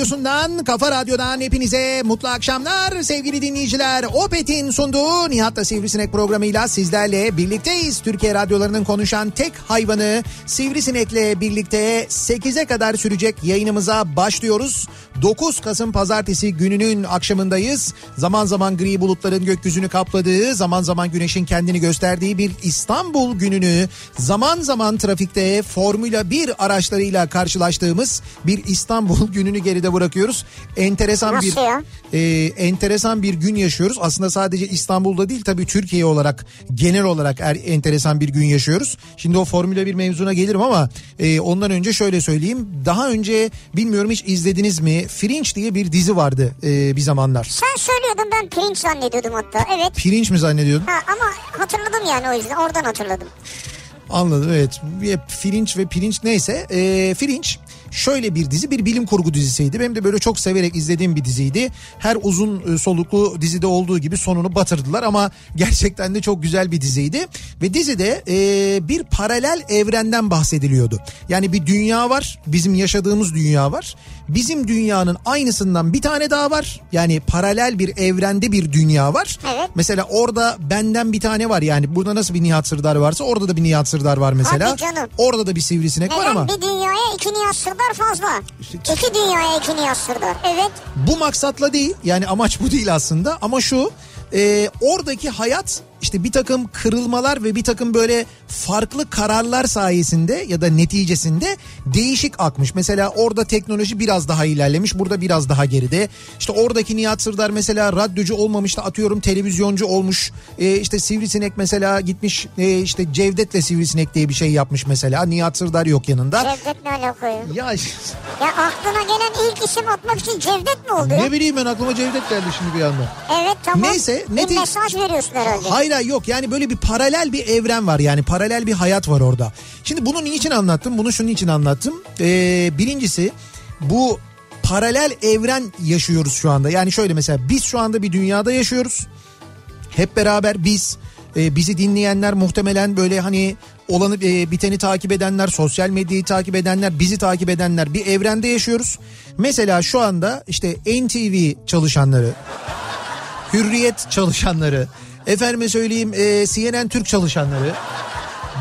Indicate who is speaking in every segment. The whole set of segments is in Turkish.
Speaker 1: Radyosu'ndan, Kafa Radyo'dan hepinize mutlu akşamlar sevgili dinleyiciler. Opet'in sunduğu Nihat'la Sivrisinek programıyla sizlerle birlikteyiz. Türkiye radyolarının konuşan tek hayvanı Sivrisinek'le birlikte 8'e kadar sürecek yayınımıza başlıyoruz. 9 Kasım Pazartesi gününün akşamındayız. Zaman zaman gri bulutların gökyüzünü kapladığı, zaman zaman güneşin kendini gösterdiği bir İstanbul gününü zaman zaman trafikte Formula 1 araçlarıyla karşılaştığımız bir İstanbul gününü geride bırakıyoruz. Enteresan
Speaker 2: Nasıl
Speaker 1: bir
Speaker 2: ya?
Speaker 1: e, enteresan bir gün yaşıyoruz. Aslında sadece İstanbul'da değil tabii Türkiye olarak genel olarak er, enteresan bir gün yaşıyoruz. Şimdi o Formula 1 mevzuna gelirim ama e, ondan önce şöyle söyleyeyim. Daha önce bilmiyorum hiç izlediniz mi? Fringe diye bir dizi vardı e, bir zamanlar.
Speaker 2: Sen söylüyordun ben pirinç zannediyordum hatta. Evet.
Speaker 1: Pirinç mi zannediyordun?
Speaker 2: Ha, ama hatırladım yani o yüzden oradan hatırladım.
Speaker 1: Anladım evet. Fringe ve pirinç neyse. E, Fringe şöyle bir dizi bir bilim kurgu dizisiydi. Benim de böyle çok severek izlediğim bir diziydi. Her uzun e, soluklu dizide olduğu gibi sonunu batırdılar ama gerçekten de çok güzel bir diziydi. Ve dizide e, bir paralel evrenden bahsediliyordu. Yani bir dünya var bizim yaşadığımız dünya var. Bizim dünyanın aynısından bir tane daha var. Yani paralel bir evrende bir dünya var.
Speaker 2: Evet.
Speaker 1: Mesela orada benden bir tane var yani burada nasıl bir Nihat Sırdar varsa orada da bir Nihat Sırdar var mesela. Orada da bir sivrisinek var
Speaker 2: Neden
Speaker 1: ama
Speaker 2: bir dünyaya iki Nihat Sırdar fazla?
Speaker 1: İşte-
Speaker 2: İki dünyaya iki Nihat Sırdar. Evet.
Speaker 1: bu maksatla değil yani amaç bu değil aslında ama şu e, oradaki hayat işte bir takım kırılmalar ve bir takım böyle farklı kararlar sayesinde ya da neticesinde değişik akmış. Mesela orada teknoloji biraz daha ilerlemiş burada biraz daha geride. İşte oradaki Nihat Sırdar mesela radyocu olmamış da atıyorum televizyoncu olmuş. E, işte Sivrisinek mesela gitmiş e, işte Cevdet'le Sivrisinek diye bir şey yapmış mesela. Nihat Sırdar yok yanında.
Speaker 2: Cevdet ne alaka ya?
Speaker 1: Ya
Speaker 2: aklına gelen ilk isim atmak için Cevdet mi oldu
Speaker 1: ne bileyim ben aklıma Cevdet geldi şimdi bir anda.
Speaker 2: Evet tamam.
Speaker 1: Neyse,
Speaker 2: Bir
Speaker 1: neti-
Speaker 2: mesaj veriyorsun herhalde.
Speaker 1: Hayır hayır, yok yani böyle bir paralel bir evren var yani paralel bir hayat var orada. Şimdi bunu niçin anlattım bunu şunun için anlattım. Ee, birincisi bu paralel evren yaşıyoruz şu anda. Yani şöyle mesela biz şu anda bir dünyada yaşıyoruz. Hep beraber biz e, bizi dinleyenler muhtemelen böyle hani olanı e, biteni takip edenler, sosyal medyayı takip edenler, bizi takip edenler bir evrende yaşıyoruz. Mesela şu anda işte NTV çalışanları, Hürriyet çalışanları, efendime söyleyeyim e, CNN Türk çalışanları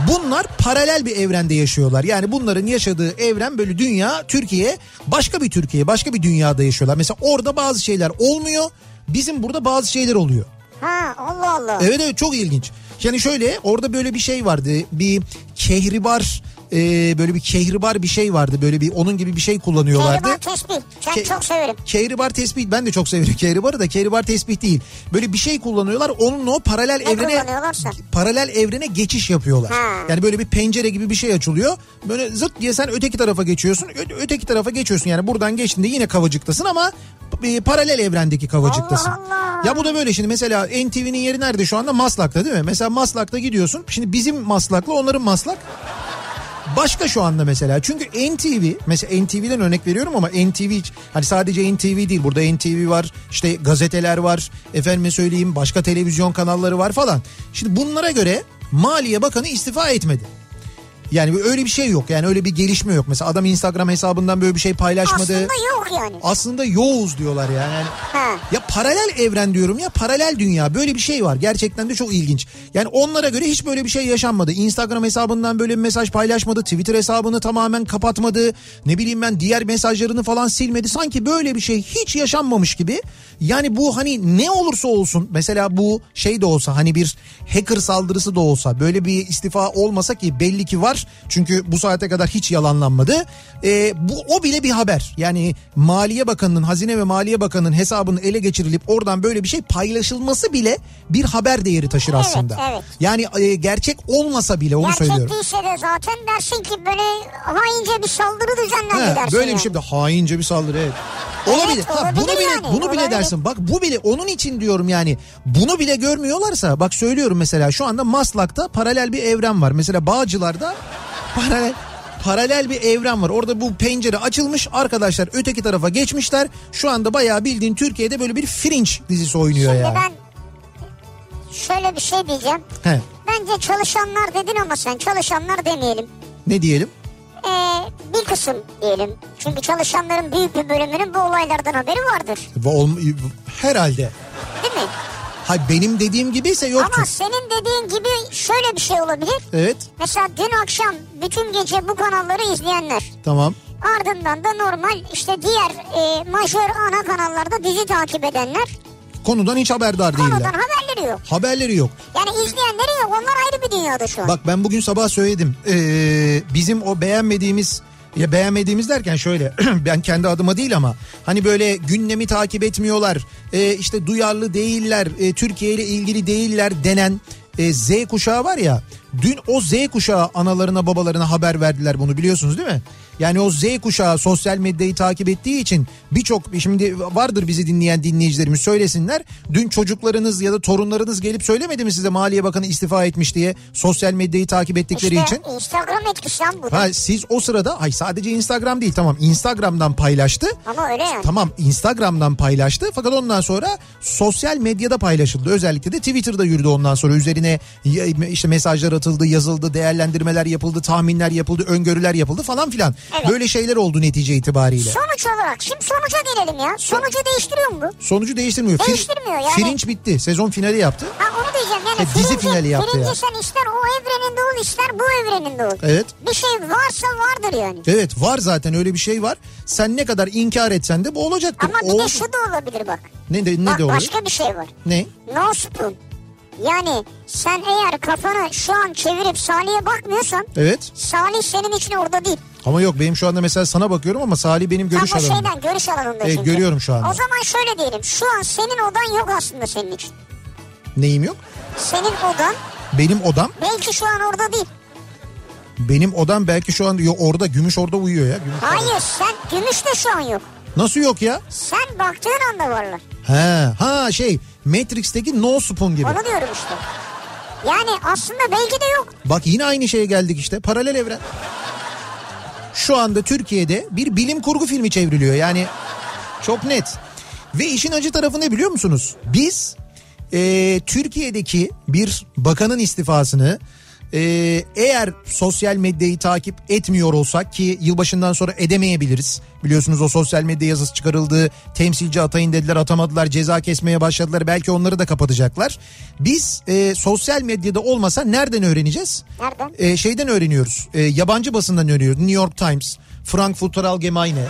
Speaker 1: bunlar paralel bir evrende yaşıyorlar. Yani bunların yaşadığı evren böyle dünya, Türkiye başka bir Türkiye, başka bir dünyada yaşıyorlar. Mesela orada bazı şeyler olmuyor, bizim burada bazı şeyler oluyor.
Speaker 2: Ha Allah Allah.
Speaker 1: Evet evet çok ilginç. Yani şöyle orada böyle bir şey vardı. Bir kehribar e, böyle bir kehribar bir şey vardı. Böyle bir onun gibi bir şey kullanıyorlardı.
Speaker 2: Kehribar tespih. Ben
Speaker 1: Ke-
Speaker 2: çok severim.
Speaker 1: Kehribar tespih ben de çok severim kehribarı da kehribar tespih değil. Böyle bir şey kullanıyorlar. Onunla o paralel
Speaker 2: Ne
Speaker 1: evrene paralel evrene geçiş yapıyorlar.
Speaker 2: Ha.
Speaker 1: Yani böyle bir pencere gibi bir şey açılıyor. Böyle zıt diye sen öteki tarafa geçiyorsun. Ö- öteki tarafa geçiyorsun. Yani buradan geçtiğinde yine kavacıktasın ama e, paralel evrendeki kavacıktasın.
Speaker 2: Allah Allah.
Speaker 1: Ya bu da böyle şimdi mesela NTV'nin yeri nerede şu anda? Maslak'ta değil mi? Mesela Maslak'ta gidiyorsun. Şimdi bizim Maslak'la onların Maslak başka şu anda mesela. Çünkü NTV mesela NTV'den örnek veriyorum ama NTV hani sadece NTV değil. Burada NTV var işte gazeteler var efendime söyleyeyim başka televizyon kanalları var falan. Şimdi bunlara göre Maliye Bakanı istifa etmedi. Yani öyle bir şey yok yani öyle bir gelişme yok. Mesela adam Instagram hesabından böyle bir şey paylaşmadı.
Speaker 2: Aslında yok yani.
Speaker 1: Aslında yoğuz diyorlar yani. yani
Speaker 2: Ha.
Speaker 1: ya paralel evren diyorum ya paralel dünya böyle bir şey var. Gerçekten de çok ilginç. Yani onlara göre hiç böyle bir şey yaşanmadı. Instagram hesabından böyle bir mesaj paylaşmadı. Twitter hesabını tamamen kapatmadı. Ne bileyim ben diğer mesajlarını falan silmedi. Sanki böyle bir şey hiç yaşanmamış gibi. Yani bu hani ne olursa olsun mesela bu şey de olsa hani bir hacker saldırısı da olsa böyle bir istifa olmasa ki belli ki var. Çünkü bu saate kadar hiç yalanlanmadı. Ee, bu o bile bir haber. Yani Maliye Bakanı'nın Hazine ve Maliye Bakanı'nın hesabının ele geçirilip oradan böyle bir şey paylaşılması bile bir haber değeri taşır
Speaker 2: Evet,
Speaker 1: aslında.
Speaker 2: evet.
Speaker 1: Yani e, gerçek olmasa bile onu
Speaker 2: Gerçek
Speaker 1: söylüyorum.
Speaker 2: değilse de zaten dersin ki böyle haince bir saldırı düzenlendi
Speaker 1: He,
Speaker 2: dersin
Speaker 1: böyle
Speaker 2: yani.
Speaker 1: bir şey de haince bir saldırı evet. Olabilir. Ha,
Speaker 2: olabilir
Speaker 1: bunu bile
Speaker 2: yani,
Speaker 1: bunu bile
Speaker 2: olabilir.
Speaker 1: dersin. Bak bu bile onun için diyorum yani. Bunu bile görmüyorlarsa bak söylüyorum mesela şu anda Maslak'ta paralel bir evren var. Mesela Bağcılar'da paralel paralel bir evren var. Orada bu pencere açılmış. Arkadaşlar öteki tarafa geçmişler. Şu anda bayağı bildiğin Türkiye'de böyle bir Fringe dizisi oynuyor
Speaker 2: Şimdi
Speaker 1: ya.
Speaker 2: ben şöyle bir şey diyeceğim.
Speaker 1: He.
Speaker 2: Bence çalışanlar dedin ama sen çalışanlar demeyelim.
Speaker 1: Ne diyelim?
Speaker 2: Ee, bir kısım diyelim. Çünkü çalışanların büyük bir bölümünün bu olaylardan haberi vardır.
Speaker 1: Herhalde.
Speaker 2: Değil mi?
Speaker 1: Hay benim dediğim gibiyse yoktur.
Speaker 2: Ama senin dediğin gibi şöyle bir şey olabilir.
Speaker 1: Evet
Speaker 2: Mesela dün akşam bütün gece bu kanalları izleyenler.
Speaker 1: tamam.
Speaker 2: Ardından da normal işte diğer e, majör ana kanallarda dizi takip edenler.
Speaker 1: Konudan hiç haberdar
Speaker 2: Konudan
Speaker 1: değiller.
Speaker 2: haberleri yok.
Speaker 1: Haberleri yok.
Speaker 2: Yani izleyenleri yok. Onlar ayrı bir dünyada şu an.
Speaker 1: Bak ben bugün sabah söyledim. Ee, bizim o beğenmediğimiz ya beğenmediğimiz derken şöyle ben kendi adıma değil ama hani böyle gündemi takip etmiyorlar e, işte duyarlı değiller e, Türkiye ile ilgili değiller denen e, Z kuşağı var ya dün o Z kuşağı analarına babalarına haber verdiler bunu biliyorsunuz değil mi? Yani o Z kuşağı sosyal medyayı takip ettiği için birçok şimdi vardır bizi dinleyen dinleyicilerimiz söylesinler. Dün çocuklarınız ya da torunlarınız gelip söylemedi mi size Maliye Bakanı istifa etmiş diye sosyal medyayı takip ettikleri
Speaker 2: işte
Speaker 1: için?
Speaker 2: Instagram etkisi lan bu.
Speaker 1: Ha siz o sırada hay sadece Instagram değil tamam Instagram'dan paylaştı.
Speaker 2: Ama öyle yani.
Speaker 1: Tamam Instagram'dan paylaştı fakat ondan sonra sosyal medyada paylaşıldı. Özellikle de Twitter'da yürüdü ondan sonra üzerine işte mesajlar atıldı, yazıldı, değerlendirmeler yapıldı, tahminler yapıldı, öngörüler yapıldı falan filan.
Speaker 2: Evet.
Speaker 1: Böyle şeyler oldu netice itibariyle.
Speaker 2: Sonuç olarak şimdi sonuca gelelim ya. Sonucu değiştiriyor mu bu?
Speaker 1: Sonucu değiştirmiyor.
Speaker 2: Değiştirmiyor yani.
Speaker 1: Firinç bitti. Sezon finali yaptı.
Speaker 2: Ha onu diyeceğim yani
Speaker 1: Ha, dizi finali yaptı ya.
Speaker 2: sen ister o evreninde ol ister bu evreninde ol.
Speaker 1: Evet.
Speaker 2: Bir şey varsa vardır yani.
Speaker 1: Evet var zaten öyle bir şey var. Sen ne kadar inkar etsen de bu olacaktır.
Speaker 2: Ama bir
Speaker 1: O-
Speaker 2: de şu da olabilir bak.
Speaker 1: Ne de, ne
Speaker 2: bak
Speaker 1: de olur?
Speaker 2: başka bir şey var.
Speaker 1: Ne?
Speaker 2: No spoon. Yani sen eğer kafanı şu an çevirip Salih'e bakmıyorsan
Speaker 1: Evet.
Speaker 2: Salih senin için orada değil.
Speaker 1: Ama yok benim şu anda mesela sana bakıyorum ama Salih benim görüş
Speaker 2: Tam o
Speaker 1: alanım.
Speaker 2: şeyden görüş alanında
Speaker 1: Evet,
Speaker 2: çünkü.
Speaker 1: görüyorum şu anda.
Speaker 2: O zaman şöyle diyelim. Şu an senin odan yok aslında senin için.
Speaker 1: Neyim yok?
Speaker 2: Senin odan
Speaker 1: Benim odam.
Speaker 2: belki şu an orada değil.
Speaker 1: Benim odam belki şu an yok orada gümüş orada uyuyor ya. Gümüş orada.
Speaker 2: Hayır sen gümüş de şu an yok.
Speaker 1: Nasıl yok ya?
Speaker 2: Sen baktığın anda varlar.
Speaker 1: He, ha şey Matrix'teki no spoon gibi.
Speaker 2: Onu diyorum işte. Yani aslında belki de yok.
Speaker 1: Bak yine aynı şeye geldik işte paralel evren. Şu anda Türkiye'de bir bilim kurgu filmi çevriliyor yani çok net. Ve işin acı tarafı ne biliyor musunuz? Biz e, Türkiye'deki bir bakanın istifasını e, eğer sosyal medyayı takip etmiyor olsak ki yılbaşından sonra edemeyebiliriz. Biliyorsunuz o sosyal medya yazısı çıkarıldı. Temsilci atayın dediler atamadılar ceza kesmeye başladılar. Belki onları da kapatacaklar. Biz e, sosyal medyada olmasa nereden öğreneceğiz?
Speaker 2: Nereden?
Speaker 1: E, şeyden öğreniyoruz. E, yabancı basından öğreniyoruz. New York Times, Frankfurter Allgemeine.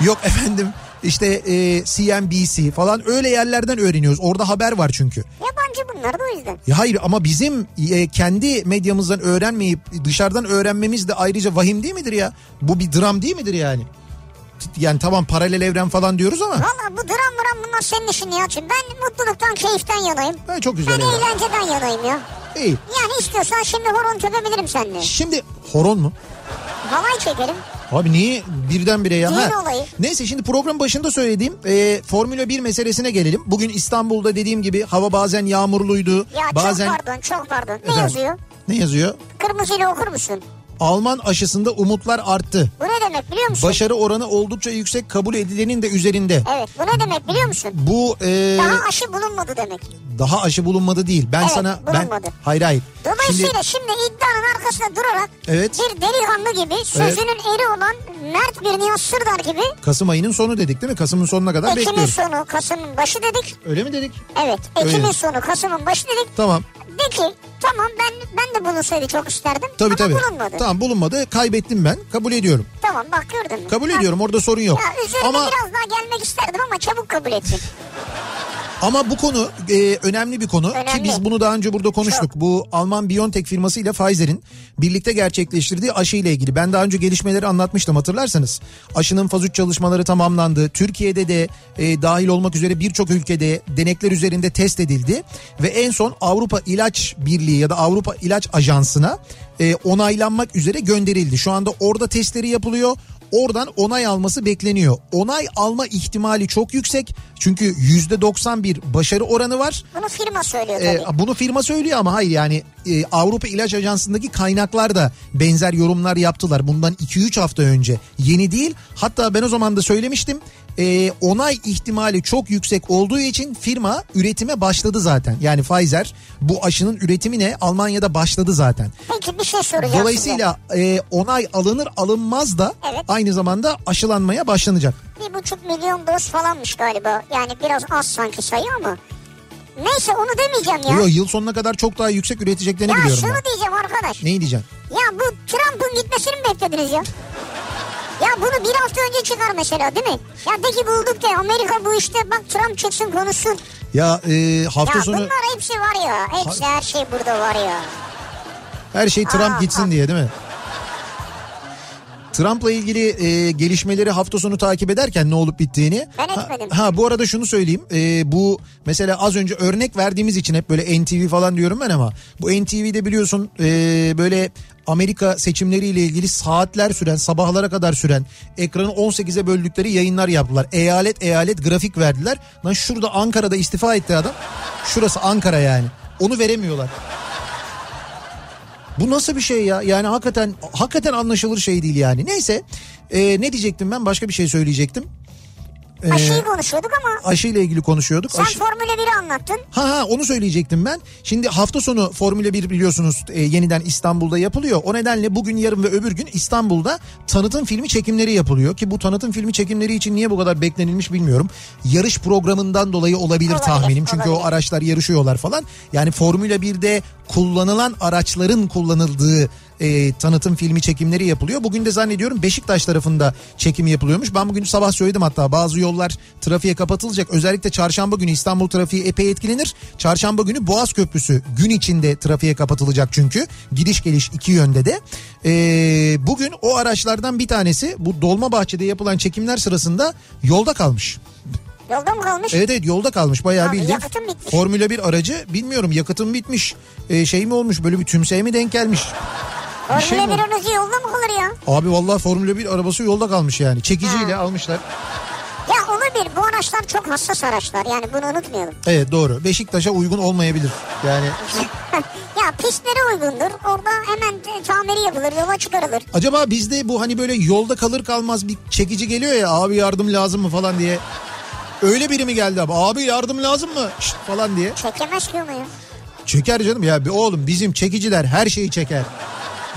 Speaker 1: Yok efendim işte e, CNBC falan öyle yerlerden öğreniyoruz. Orada haber var çünkü.
Speaker 2: Yabancı bunlar da o yüzden.
Speaker 1: Ya hayır ama bizim e, kendi medyamızdan öğrenmeyip dışarıdan öğrenmemiz de ayrıca vahim değil midir ya? Bu bir dram değil midir yani? Yani tamam paralel evren falan diyoruz ama
Speaker 2: Valla bu dram mıram bunlar senin işin ya. Çünkü Ben mutluluktan keyiften yanayım.
Speaker 1: ben çok
Speaker 2: Ben
Speaker 1: güzel. ya.
Speaker 2: eğlenceden yanayım ya.
Speaker 1: İyi.
Speaker 2: Yani istiyorsan şimdi horon tepebilirim seninle.
Speaker 1: Şimdi horon mu?
Speaker 2: Havay çekerim.
Speaker 1: Abi niye birdenbire ya?
Speaker 2: Düğün
Speaker 1: Ha.
Speaker 2: olayı.
Speaker 1: Neyse şimdi program başında söylediğim e, Formula 1 meselesine gelelim. Bugün İstanbul'da dediğim gibi hava bazen yağmurluydu.
Speaker 2: Ya
Speaker 1: bazen
Speaker 2: çok pardon çok pardon. Ne
Speaker 1: Efendim?
Speaker 2: yazıyor?
Speaker 1: Ne yazıyor?
Speaker 2: Kırmızıyla okur musun?
Speaker 1: Alman aşısında umutlar arttı.
Speaker 2: Bu ne demek biliyor musun?
Speaker 1: Başarı oranı oldukça yüksek kabul edilenin de üzerinde.
Speaker 2: Evet bu ne demek biliyor musun?
Speaker 1: Bu e,
Speaker 2: Daha aşı bulunmadı demek.
Speaker 1: daha aşı bulunmadı değil. Ben
Speaker 2: Evet,
Speaker 1: sana ben
Speaker 2: bulunmadı.
Speaker 1: hayır hayır.
Speaker 2: Dolayısıyla şimdi, iddianın arkasında durarak
Speaker 1: Evet.
Speaker 2: bir delikanlı gibi sözünün eri olan mert bir Nihat Sırdar gibi
Speaker 1: Kasım ayının sonu dedik değil mi? Kasım'ın sonuna kadar
Speaker 2: Ekim'in
Speaker 1: bekliyoruz.
Speaker 2: sonu Kasım'ın başı dedik.
Speaker 1: Öyle mi dedik?
Speaker 2: Evet Ekim'in sonu Kasım'ın başı dedik.
Speaker 1: Tamam.
Speaker 2: De ki tamam ben ben de bulunsaydı çok isterdim.
Speaker 1: Tabii
Speaker 2: ama
Speaker 1: tabii.
Speaker 2: bulunmadı.
Speaker 1: Tamam bulunmadı. Kaybettim ben. Kabul ediyorum.
Speaker 2: Tamam bak gördün mü?
Speaker 1: Kabul
Speaker 2: Bak,
Speaker 1: ediyorum. Orada sorun yok.
Speaker 2: Ya üzerine
Speaker 1: Ama
Speaker 2: biraz daha gelmek isterdim ama çabuk kabul etsin.
Speaker 1: Ama bu konu e, önemli bir konu ki
Speaker 2: Önemli.
Speaker 1: biz bunu daha önce burada konuştuk. Bu Alman BioNTech firması ile Pfizer'in birlikte gerçekleştirdiği aşı ile ilgili. Ben daha önce gelişmeleri anlatmıştım hatırlarsanız. Aşının faz 3 çalışmaları tamamlandı. Türkiye'de de e, dahil olmak üzere birçok ülkede denekler üzerinde test edildi ve en son Avrupa İlaç Birliği ya da Avrupa İlaç Ajansı'na e, onaylanmak üzere gönderildi. Şu anda orada testleri yapılıyor. Oradan onay alması bekleniyor. Onay alma ihtimali çok yüksek. Çünkü %91 başarı oranı var.
Speaker 2: Bunu firma söylüyor
Speaker 1: Ee,
Speaker 2: tabii.
Speaker 1: bunu firma söylüyor ama hayır yani e, Avrupa İlaç Ajansı'ndaki kaynaklar da benzer yorumlar yaptılar. Bundan 2-3 hafta önce. Yeni değil. Hatta ben o zaman da söylemiştim. E, onay ihtimali çok yüksek olduğu için firma üretime başladı zaten. Yani Pfizer bu aşının üretimine Almanya'da başladı zaten.
Speaker 2: Peki bir şey soracağım
Speaker 1: Dolayısıyla e, onay alınır alınmaz da
Speaker 2: Evet.
Speaker 1: aynı zamanda aşılanmaya başlanacak.
Speaker 2: Bir buçuk milyon doz falanmış galiba. Yani biraz az sanki sayı ama. Neyse onu demeyeceğim ya.
Speaker 1: Yo, yıl sonuna kadar çok daha yüksek üreteceklerini
Speaker 2: ya
Speaker 1: biliyorum
Speaker 2: şunu
Speaker 1: ben.
Speaker 2: diyeceğim arkadaş.
Speaker 1: Neyi diyeceksin?
Speaker 2: Ya bu Trump'ın gitmesini mi beklediniz ya? Ya bunu bir hafta önce çıkar mesela değil mi? Ya de ki bulduk de Amerika bu işte bak Trump çıksın konuşsun.
Speaker 1: Ya e, hafta
Speaker 2: ya
Speaker 1: sonu
Speaker 2: bunlar hepsi var ya. Hepsi her şey burada var ya.
Speaker 1: her şey Trump
Speaker 2: Aa,
Speaker 1: gitsin
Speaker 2: aa.
Speaker 1: diye değil mi? Trump'la ilgili e, gelişmeleri hafta sonu takip ederken ne olup bittiğini.
Speaker 2: Ben
Speaker 1: Ha,
Speaker 2: etmedim.
Speaker 1: ha bu arada şunu söyleyeyim. E, bu mesela az önce örnek verdiğimiz için hep böyle NTV falan diyorum ben ama bu NTV'de biliyorsun e, böyle Amerika seçimleriyle ilgili saatler süren, sabahlara kadar süren ekranı 18'e böldükleri yayınlar yaptılar. Eyalet eyalet grafik verdiler. Lan şurada Ankara'da istifa etti adam. Şurası Ankara yani. Onu veremiyorlar. Bu nasıl bir şey ya? Yani hakikaten hakikaten anlaşılır şey değil yani. Neyse e, ne diyecektim ben başka bir şey söyleyecektim. E,
Speaker 2: Aşıyı konuşuyorduk ama
Speaker 1: aşıyla ilgili konuşuyorduk.
Speaker 2: sen
Speaker 1: Aşı-
Speaker 2: Formula 1'i anlattın.
Speaker 1: Ha ha onu söyleyecektim ben. Şimdi hafta sonu Formula 1 biliyorsunuz e, yeniden İstanbul'da yapılıyor. O nedenle bugün yarın ve öbür gün İstanbul'da tanıtım filmi çekimleri yapılıyor. Ki bu tanıtım filmi çekimleri için niye bu kadar beklenilmiş bilmiyorum. Yarış programından dolayı olabilir,
Speaker 2: Olabilir,
Speaker 1: tahminim. Çünkü o
Speaker 2: olabilir.
Speaker 1: araçlar yarışıyorlar falan. Yani Formula 1'de kullanılan araçların kullanıldığı e, tanıtım filmi çekimleri yapılıyor. Bugün de zannediyorum Beşiktaş tarafında çekim yapılıyormuş. Ben bugün sabah söyledim hatta bazı yollar trafiğe kapatılacak. Özellikle çarşamba günü İstanbul trafiği epey etkilenir. Çarşamba günü Boğaz Köprüsü gün içinde trafiğe kapatılacak çünkü. Gidiş geliş iki yönde de. E, bugün o araçlardan bir tanesi bu Dolmabahçe'de yapılan çekimler sırasında yolda kalmış.
Speaker 2: Yolda mı kalmış?
Speaker 1: Evet evet yolda kalmış bayağı
Speaker 2: Abi
Speaker 1: bildiğin.
Speaker 2: yakıtım bitmiş.
Speaker 1: Formula 1 aracı bilmiyorum yakıtım bitmiş. Ee, şey mi olmuş böyle bir tümseye mi denk gelmiş? Şey
Speaker 2: Formula
Speaker 1: mi?
Speaker 2: 1 aracı yolda mı kalır ya?
Speaker 1: Abi vallahi Formula 1 arabası yolda kalmış yani. Çekiciyle
Speaker 2: Ha.
Speaker 1: almışlar.
Speaker 2: Ya olabilir bu araçlar çok hassas araçlar yani bunu unutmayalım.
Speaker 1: Evet doğru. Beşiktaş'a uygun olmayabilir. Yani
Speaker 2: ya pistlere uygundur orada hemen tamiri yapılır yola çıkarılır.
Speaker 1: acaba bizde bu hani böyle yolda kalır kalmaz bir çekici geliyor ya abi yardım lazım mı falan diye. Öyle biri mi geldi abi? Abi yardım lazım mı? Şşt falan diye.
Speaker 2: Çekemez ki onu ya.
Speaker 1: Çeker canım ya oğlum bizim çekiciler her şeyi çeker.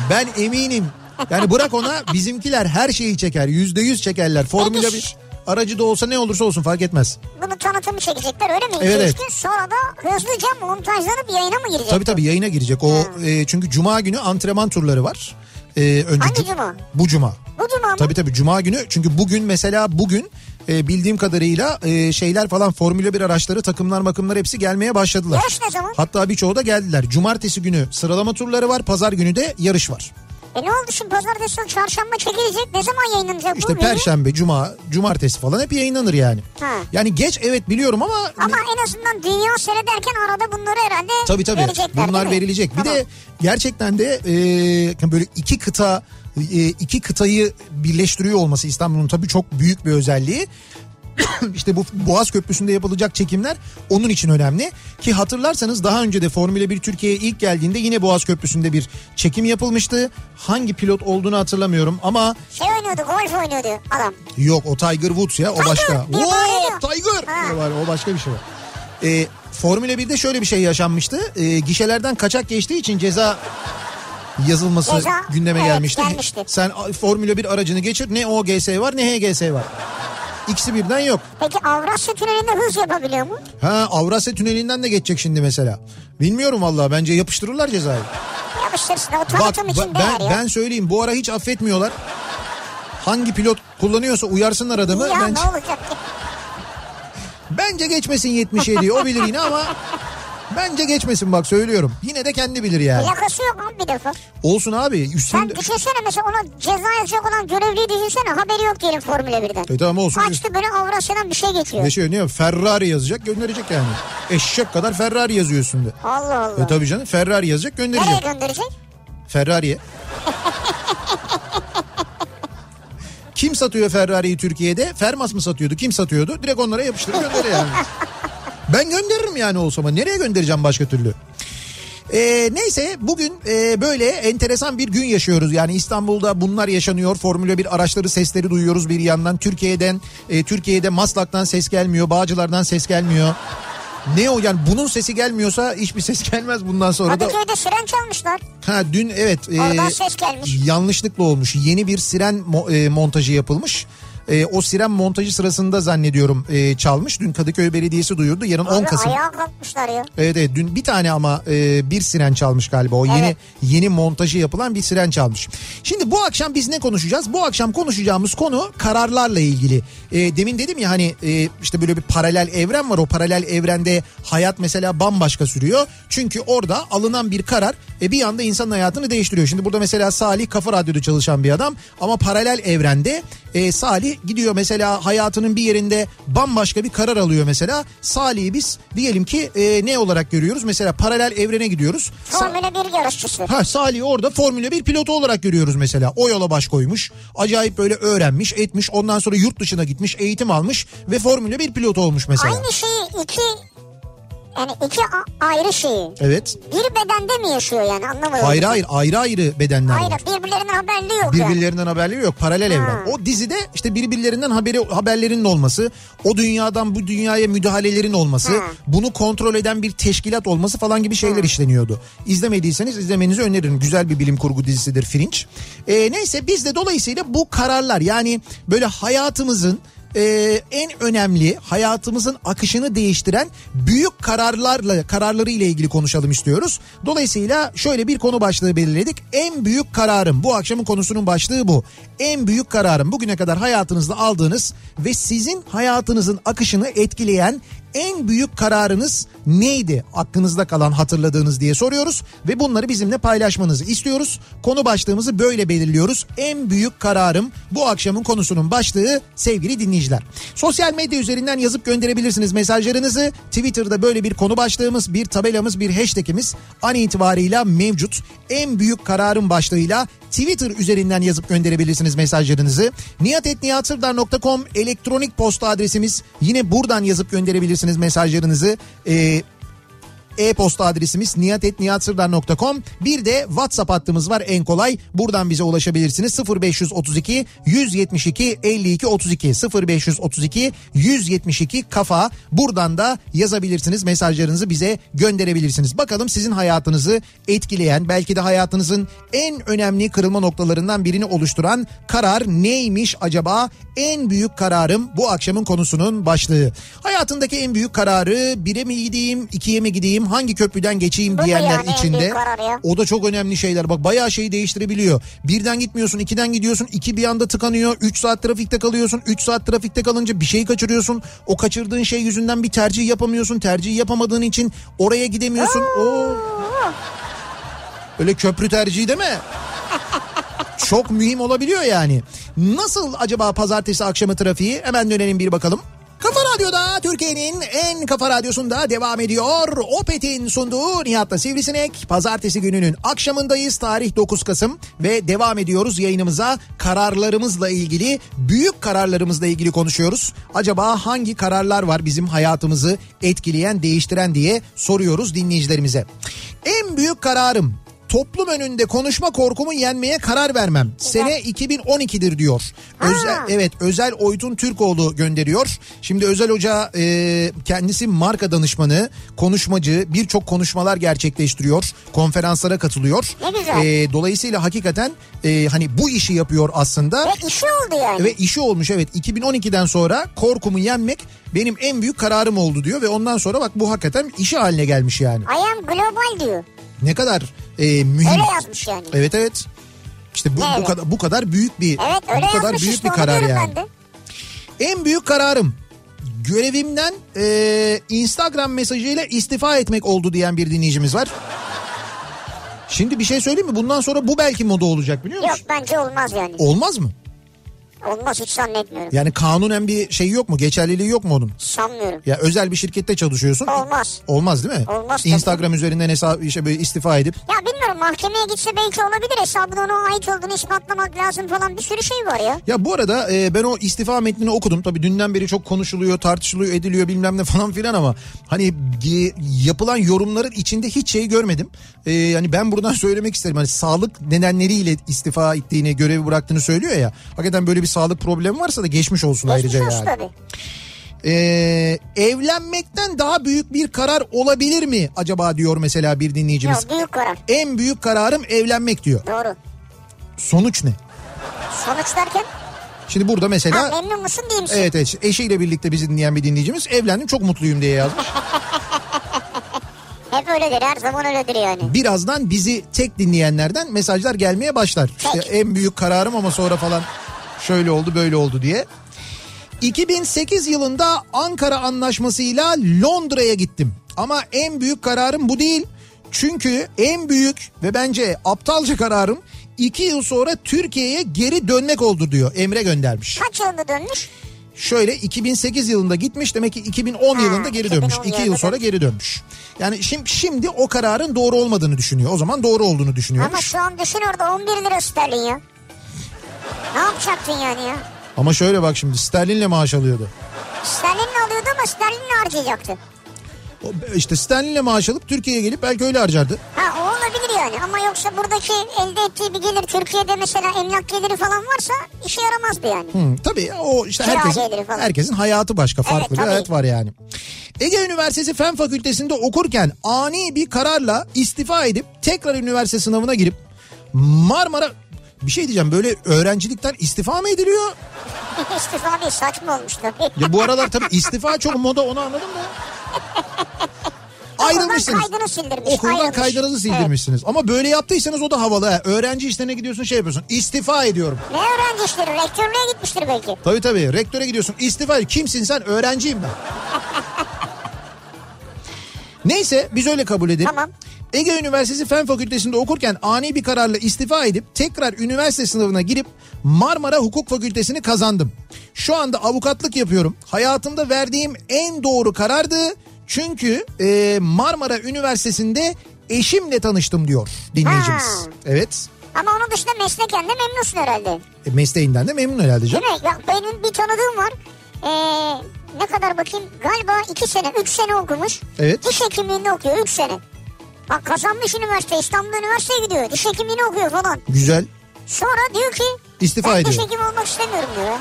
Speaker 1: Ben eminim. Yani bırak ona bizimkiler her şeyi çeker. Yüzde yüz çekerler. Formula
Speaker 2: Peki.
Speaker 1: 1 aracı da olsa ne olursa olsun fark etmez.
Speaker 2: Bunu tanıtımı çekecekler öyle mi?
Speaker 1: Evet, evet.
Speaker 2: gün sonra da hızlıca montajlanıp yayına mı girecek?
Speaker 1: Tabii tabii yayına girecek. O e, çünkü cuma günü antrenman turları var. E, önce
Speaker 2: Hangi
Speaker 1: cu-
Speaker 2: cuma?
Speaker 1: Bu cuma.
Speaker 2: Bu cuma mı?
Speaker 1: Tabii tabii cuma günü çünkü bugün mesela bugün e, bildiğim kadarıyla e, şeyler falan Formula 1 araçları takımlar makımlar hepsi gelmeye başladılar.
Speaker 2: Yarış ne zaman?
Speaker 1: Hatta birçoğu da geldiler. Cumartesi günü sıralama turları var. Pazar günü de yarış var.
Speaker 2: E ne oldu şimdi pazartesi salı, çarşamba çekilecek ne zaman yayınlanacak
Speaker 1: İşte
Speaker 2: bu?
Speaker 1: perşembe, cuma, cumartesi falan hep yayınlanır yani.
Speaker 2: Ha.
Speaker 1: Yani geç evet biliyorum ama
Speaker 2: Ama en azından dünya seyrederken arada bunları herhalde
Speaker 1: tabii tabii
Speaker 2: verecekler
Speaker 1: bunlar verilecek. Bir
Speaker 2: Tamam.
Speaker 1: de gerçekten de e, böyle iki kıta e, iki kıtayı birleştiriyor olması İstanbul'un tabii çok büyük bir özelliği. işte bu Boğaz Köprüsü'nde yapılacak çekimler onun için önemli. Ki hatırlarsanız daha önce de Formula 1 Türkiye'ye ilk geldiğinde yine Boğaz Köprüsü'nde bir çekim yapılmıştı. Hangi pilot olduğunu hatırlamıyorum ama
Speaker 2: Şey oynuyordu golf oynuyordu adam.
Speaker 1: Yok o Tiger Woods ya o
Speaker 2: Tiger
Speaker 1: başka. Oo. Tiger
Speaker 2: Ha.
Speaker 1: o başka bir şey var. Ee, Formula 1'de şöyle bir şey yaşanmıştı. Ee, gişelerden kaçak geçtiği için ceza yazılması
Speaker 2: Ceza,
Speaker 1: gündeme
Speaker 2: evet,
Speaker 1: gelmişti.
Speaker 2: gelmişti.
Speaker 1: Sen Formula 1 aracını geçir ne OGS var ne HGS var. İkisi birden yok.
Speaker 2: Peki Avrasya Tüneli'nde hız yapabiliyor mu?
Speaker 1: Ha Avrasya Tüneli'nden de geçecek şimdi mesela. Bilmiyorum vallahi bence yapıştırırlar cezayı.
Speaker 2: Yapıştırsın o
Speaker 1: Bak
Speaker 2: tanıtım için
Speaker 1: ben,
Speaker 2: değer ya.
Speaker 1: ben söyleyeyim bu ara hiç affetmiyorlar. Hangi pilot kullanıyorsa uyarsınlar adamı.
Speaker 2: ya
Speaker 1: Bence-
Speaker 2: ne olacak?
Speaker 1: Bence geçmesin 77'yi o bilir yine ama bence geçmesin bak söylüyorum. Yine de kendi bilir yani.
Speaker 2: Plakası yok abi bir defa.
Speaker 1: Olsun abi
Speaker 2: Sen
Speaker 1: üstünde...
Speaker 2: düşünsene mesela ona ceza yazacak olan görevliyi düşünsene haberi yok diyelim Formula 1'den.
Speaker 1: E tamam olsun.
Speaker 2: Açtı böyle Avrasya'dan bir şey geçiyor.
Speaker 1: Ne şey ne Ferrari yazacak gönderecek yani. Eşek kadar Ferrari yazıyor üstünde.
Speaker 2: Allah Allah.
Speaker 1: E tabii canım Ferrari yazacak
Speaker 2: Nereye
Speaker 1: gönderecek.
Speaker 2: gönderecek?
Speaker 1: Ferrari'ye. Kim satıyor Ferrari'yi Türkiye'de? Fermas mı satıyordu? Kim satıyordu? Direkt onlara yapıştırıp gönderiyor yani. Ben gönderirim yani olsa ama nereye göndereceğim başka türlü? Ee, neyse bugün e, böyle enteresan bir gün yaşıyoruz. Yani İstanbul'da bunlar yaşanıyor. Formula 1 araçları sesleri duyuyoruz bir yandan. Türkiye'den e, Türkiye'de Maslak'tan ses gelmiyor. Bağcılar'dan ses gelmiyor. Ne o yani bunun sesi gelmiyorsa hiçbir ses gelmez bundan sonra da.
Speaker 2: Kadıköy'de siren çalmışlar.
Speaker 1: Ha dün evet.
Speaker 2: Oradan
Speaker 1: e,
Speaker 2: ses gelmiş.
Speaker 1: Yanlışlıkla olmuş. Yeni bir siren mo- e, montajı yapılmış. E, o siren montajı sırasında zannediyorum e, çalmış. Dün Kadıköy Belediyesi duyurdu. Yarın 10
Speaker 2: Abi
Speaker 1: Kasım.
Speaker 2: ayağa kalkmışlar ya.
Speaker 1: Evet evet dün bir tane ama e, bir siren çalmış galiba. O yeni
Speaker 2: Evet.
Speaker 1: yeni montajı yapılan bir siren çalmış. Şimdi bu akşam biz ne konuşacağız? Bu akşam konuşacağımız konu kararlarla ilgili. E, demin dedim ya hani e, işte böyle bir paralel evren var. O paralel evrende hayat mesela bambaşka sürüyor. Çünkü orada alınan bir karar e, bir anda insanın hayatını değiştiriyor. Şimdi burada mesela Salih Kafa Radyo'da çalışan bir adam ama paralel evrende e, Salih gidiyor mesela hayatının bir yerinde bambaşka bir karar alıyor mesela. Salih'i biz diyelim ki e, ne olarak görüyoruz? Mesela paralel evrene gidiyoruz.
Speaker 2: Formula 1 yarışçısı.
Speaker 1: Ha Salih orada Formula 1 pilotu olarak görüyoruz mesela. O yola baş koymuş. Acayip böyle öğrenmiş, etmiş. Ondan sonra yurt dışına gitmiş, eğitim almış ve Formula 1 pilotu olmuş mesela.
Speaker 2: Aynı şeyi iki yani iki ayrı şeyi
Speaker 1: Evet.
Speaker 2: bir bedende mi yaşıyor yani anlamadım.
Speaker 1: Hayır hayır ayrı ayrı bedenler
Speaker 2: Hayır
Speaker 1: var.
Speaker 2: birbirlerinden haberli yok yani.
Speaker 1: Birbirlerinden haberleri yok. Paralel evren. O dizide işte birbirlerinden haberi haberlerinin olması, o dünyadan bu dünyaya müdahalelerin olması,
Speaker 2: Hı.
Speaker 1: bunu kontrol eden bir teşkilat olması falan gibi şeyler işleniyordu. İzlemediyseniz izlemenizi öneririm. Güzel bir bilim kurgu dizisidir Fringe. Ee, neyse biz de dolayısıyla bu kararlar yani böyle hayatımızın e, en önemli hayatımızın akışını değiştiren büyük kararlarla kararları ile ilgili konuşalım istiyoruz. Dolayısıyla şöyle bir konu başlığı belirledik. En büyük kararım bu akşamın konusunun başlığı bu. En büyük kararım bugüne kadar hayatınızda aldığınız ve sizin hayatınızın akışını etkileyen en büyük kararınız neydi? Aklınızda kalan hatırladığınız diye soruyoruz ve bunları bizimle paylaşmanızı istiyoruz. Konu başlığımızı böyle belirliyoruz. En büyük kararım bu akşamın konusunun başlığı sevgili dinleyiciler. Sosyal medya üzerinden yazıp gönderebilirsiniz mesajlarınızı. Twitter'da böyle bir konu başlığımız, bir tabelamız, bir hashtagimiz an itibarıyla mevcut. En büyük kararım başlığıyla Twitter üzerinden yazıp gönderebilirsiniz mesajlarınızı. niyatetniyatsırdar.com elektronik posta adresimiz. Yine buradan yazıp gönderebilirsiniz mesajlarınızı. Ee, e-posta adresimiz niyatetniyatsırdar.com bir de WhatsApp hattımız var en kolay. Buradan bize ulaşabilirsiniz 0532 172 52 32 0532 172 kafa buradan da yazabilirsiniz mesajlarınızı bize gönderebilirsiniz. Bakalım sizin hayatınızı etkileyen belki de hayatınızın en önemli kırılma noktalarından birini oluşturan karar neymiş acaba? En büyük kararım bu akşamın konusunun başlığı. Hayatındaki en büyük kararı bire mi gideyim, ikiye mi gideyim, hangi köprüden geçeyim
Speaker 2: Bu
Speaker 1: diyenler
Speaker 2: yani
Speaker 1: içinde. O da çok önemli şeyler. Bak bayağı şeyi değiştirebiliyor. Birden gitmiyorsun, ikiden gidiyorsun, iki bir anda tıkanıyor. Üç saat trafikte kalıyorsun. Üç saat trafikte kalınca bir şey kaçırıyorsun. O kaçırdığın şey yüzünden bir tercih yapamıyorsun. Tercih yapamadığın için oraya gidemiyorsun. Oo. Öyle köprü tercihi deme. Çok mühim olabiliyor yani. Nasıl acaba pazartesi akşamı trafiği? Hemen dönelim bir bakalım. Radyo'da Türkiye'nin en kafa radyosunda devam ediyor. Opet'in sunduğu Nihat'la Sivrisinek. Pazartesi gününün akşamındayız. Tarih 9 Kasım ve devam ediyoruz yayınımıza. Kararlarımızla ilgili, büyük kararlarımızla ilgili konuşuyoruz. Acaba hangi kararlar var bizim hayatımızı etkileyen, değiştiren diye soruyoruz dinleyicilerimize. En büyük kararım toplum önünde konuşma korkumu yenmeye karar vermem. Sene 2012'dir diyor. Özel, evet Özel Oytun Türkoğlu gönderiyor. Şimdi Özel Hoca e, kendisi marka danışmanı, konuşmacı, birçok konuşmalar gerçekleştiriyor. Konferanslara katılıyor.
Speaker 2: Ne güzel.
Speaker 1: E, dolayısıyla hakikaten e, hani bu işi yapıyor aslında.
Speaker 2: Ve işi oldu yani.
Speaker 1: Ve işi olmuş evet 2012'den sonra korkumu yenmek benim en büyük kararım oldu diyor ve ondan sonra bak bu hakikaten işi haline gelmiş yani.
Speaker 2: I am global diyor.
Speaker 1: Ne kadar e, mühim.
Speaker 2: Öyle yazmış yani.
Speaker 1: Evet evet. İşte bu, bu kadar bu kadar büyük bir
Speaker 2: Evet öyle
Speaker 1: bu kadar büyük
Speaker 2: işte
Speaker 1: bir karar yani. En büyük kararım görevimden e, Instagram mesajıyla istifa etmek oldu diyen bir dinleyicimiz var. Şimdi bir şey söyleyeyim mi? Bundan sonra bu belki moda olacak biliyor musun?
Speaker 2: Yok bence olmaz yani.
Speaker 1: Olmaz mı?
Speaker 2: Olmaz hiç zannetmiyorum.
Speaker 1: Yani kanunen bir şey yok mu? Geçerliliği yok mu onun?
Speaker 2: Sanmıyorum.
Speaker 1: Ya özel bir şirkette çalışıyorsun.
Speaker 2: Olmaz.
Speaker 1: Olmaz değil mi?
Speaker 2: Olmaz tabii.
Speaker 1: Instagram üzerinden hesap işte böyle istifa edip
Speaker 2: Ya bilmiyorum mahkemeye gitse belki olabilir hesabın ona ait olduğunu ispatlamak lazım falan bir sürü şey var ya.
Speaker 1: Ya bu arada e, ben o istifa metnini okudum. Tabii dünden beri çok konuşuluyor, tartışılıyor, ediliyor bilmem ne falan filan ama hani e, yapılan yorumların içinde hiç şey görmedim. E, yani ben buradan söylemek isterim. Hani sağlık nedenleriyle istifa ettiğini, görevi bıraktığını söylüyor ya. Hakikaten böyle bir sağlık problemi varsa da geçmiş olsun
Speaker 2: Geçmiş
Speaker 1: ayrıca
Speaker 2: olsun
Speaker 1: yani.
Speaker 2: tabii.
Speaker 1: E, evlenmekten daha büyük bir karar olabilir mi acaba diyor mesela bir dinleyicimiz.
Speaker 2: Yok büyük karar.
Speaker 1: En büyük kararım evlenmek diyor.
Speaker 2: Doğru.
Speaker 1: Sonuç ne?
Speaker 2: Sonuç derken
Speaker 1: Şimdi burada
Speaker 2: ha,
Speaker 1: mesela
Speaker 2: memnun musun değil misin?
Speaker 1: Evet evet eşiyle birlikte bizi dinleyen bir dinleyicimiz evlendim çok mutluyum diye yazmış.
Speaker 2: Hep öyledir her zaman öyledir yani.
Speaker 1: Birazdan bizi tek dinleyenlerden mesajlar gelmeye başlar. İşte
Speaker 2: Peki.
Speaker 1: en büyük kararım ama sonra falan şöyle oldu böyle oldu diye. 2008 yılında Ankara Anlaşması'yla Londra'ya gittim. Ama en büyük kararım bu değil. Çünkü en büyük ve bence aptalca kararım 2 yıl sonra Türkiye'ye geri dönmek oldu diyor Emre göndermiş.
Speaker 2: Kaç yılında dönmüş?
Speaker 1: Şöyle 2008 yılında gitmiş demek ki 2010
Speaker 2: Ha,
Speaker 1: yılında geri dönmüş.
Speaker 2: 2010
Speaker 1: 2 yıl sonra geri dönmüş. Yani şimdi, şimdi o kararın doğru olmadığını düşünüyor. O zaman doğru olduğunu düşünüyormuş.
Speaker 2: Ama şu an düşün orada 11 lira sterlin ya. Ne yapacaktın yani ya?
Speaker 1: Ama şöyle bak şimdi sterlinle maaş alıyordu.
Speaker 2: Sterlinle alıyordu ama sterlinle harcayacaktı.
Speaker 1: O- İşte sterlinle maaş alıp Türkiye'ye gelip belki öyle harcardı.
Speaker 2: Ha o olabilir yani ama yoksa buradaki elde ettiği bir gelir Türkiye'de mesela emlak geliri falan varsa işe yaramazdı yani.
Speaker 1: Hı, tabii o işte
Speaker 2: Kira
Speaker 1: herkesin, herkesin hayatı başka farklı
Speaker 2: Evet,
Speaker 1: bir
Speaker 2: tabii.
Speaker 1: hayat var yani. Ege Üniversitesi Fen Fakültesinde okurken ani bir kararla istifa edip tekrar üniversite sınavına girip Marmara bir şey diyeceğim böyle öğrencilikten istifa mı ediliyor?
Speaker 2: İstifa değil saçma olmuş tabii.
Speaker 1: Ya bu aralar tabii istifa çok moda onu anladın mı? Ayrılmışsınız.
Speaker 2: Okuldan kaydını sildirmiş.
Speaker 1: Okuldan
Speaker 2: ayrılmış.
Speaker 1: kaydınızı sildirmişsiniz. Ama böyle yaptıysanız o da havalı. ha. Öğrenci işlerine gidiyorsun şey yapıyorsun. İstifa ediyorum.
Speaker 2: Evet. Ne öğrenci işleri rektörlüğe gitmiştir belki.
Speaker 1: Tabii tabii rektöre gidiyorsun. İstifa Kimsin sen? Öğrenciyim ben. Neyse biz öyle kabul edelim.
Speaker 2: Tamam.
Speaker 1: Ege Üniversitesi Fen Fakültesi'nde okurken ani bir kararla istifa edip tekrar üniversite sınavına girip Marmara Hukuk Fakültesini kazandım. Şu anda avukatlık yapıyorum. Hayatımda verdiğim en doğru karardı. Çünkü e, Marmara Üniversitesi'nde eşimle tanıştım diyor dinleyicimiz.
Speaker 2: Ha.
Speaker 1: Evet.
Speaker 2: Ama onun dışında mesleken de memnunsun herhalde.
Speaker 1: E, mesleğinden de memnun herhalde canım.
Speaker 2: Değil mi? Ya benim bir tanıdığım var. Ee, ne kadar bakayım galiba iki sene, üç sene okumuş.
Speaker 1: Evet.
Speaker 2: Diş hekimliğinde okuyor üç sene. Bak kazanmış üniversite, İstanbul Üniversitesi'ye gidiyor. Diş hekimliğini okuyor falan.
Speaker 1: Güzel.
Speaker 2: Sonra diyor ki
Speaker 1: İstifa
Speaker 2: ben diş
Speaker 1: ediyor.
Speaker 2: hekimi olmak istemiyorum diyor.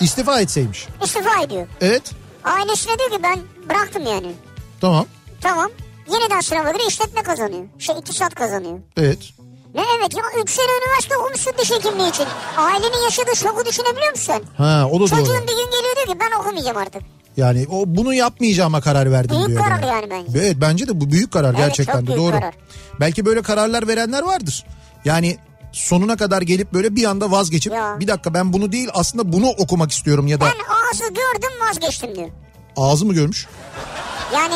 Speaker 1: İstifa etseymiş.
Speaker 2: İstifa ediyor.
Speaker 1: Evet.
Speaker 2: Ailesine diyor ki ben bıraktım yani.
Speaker 1: Tamam.
Speaker 2: Tamam. Yeniden sınava göre işletme kazanıyor. Şey iktisat kazanıyor.
Speaker 1: Evet.
Speaker 2: Ne evet ya 3 sene üniversite okumuşsun diş hekimliği için. Ailenin yaşadığı şoku düşünebiliyor musun?
Speaker 1: Ha o da
Speaker 2: Çocuğun
Speaker 1: doğru.
Speaker 2: bir gün geliyor diyor ki ben okumayacağım artık.
Speaker 1: Yani o bunu yapmayacağıma karar verdim
Speaker 2: Büyük
Speaker 1: diyor.
Speaker 2: karar
Speaker 1: yani.
Speaker 2: yani bence.
Speaker 1: Evet bence de bu büyük karar
Speaker 2: Evet,
Speaker 1: gerçekten de
Speaker 2: büyük
Speaker 1: doğru.
Speaker 2: karar.
Speaker 1: Belki böyle kararlar verenler vardır. Yani sonuna kadar gelip böyle bir anda vazgeçip
Speaker 2: Ya.
Speaker 1: bir dakika ben bunu değil aslında bunu okumak istiyorum ya da
Speaker 2: Ben ağzı gördüm vazgeçtim diyor.
Speaker 1: ağzı mı görmüş?
Speaker 2: Yani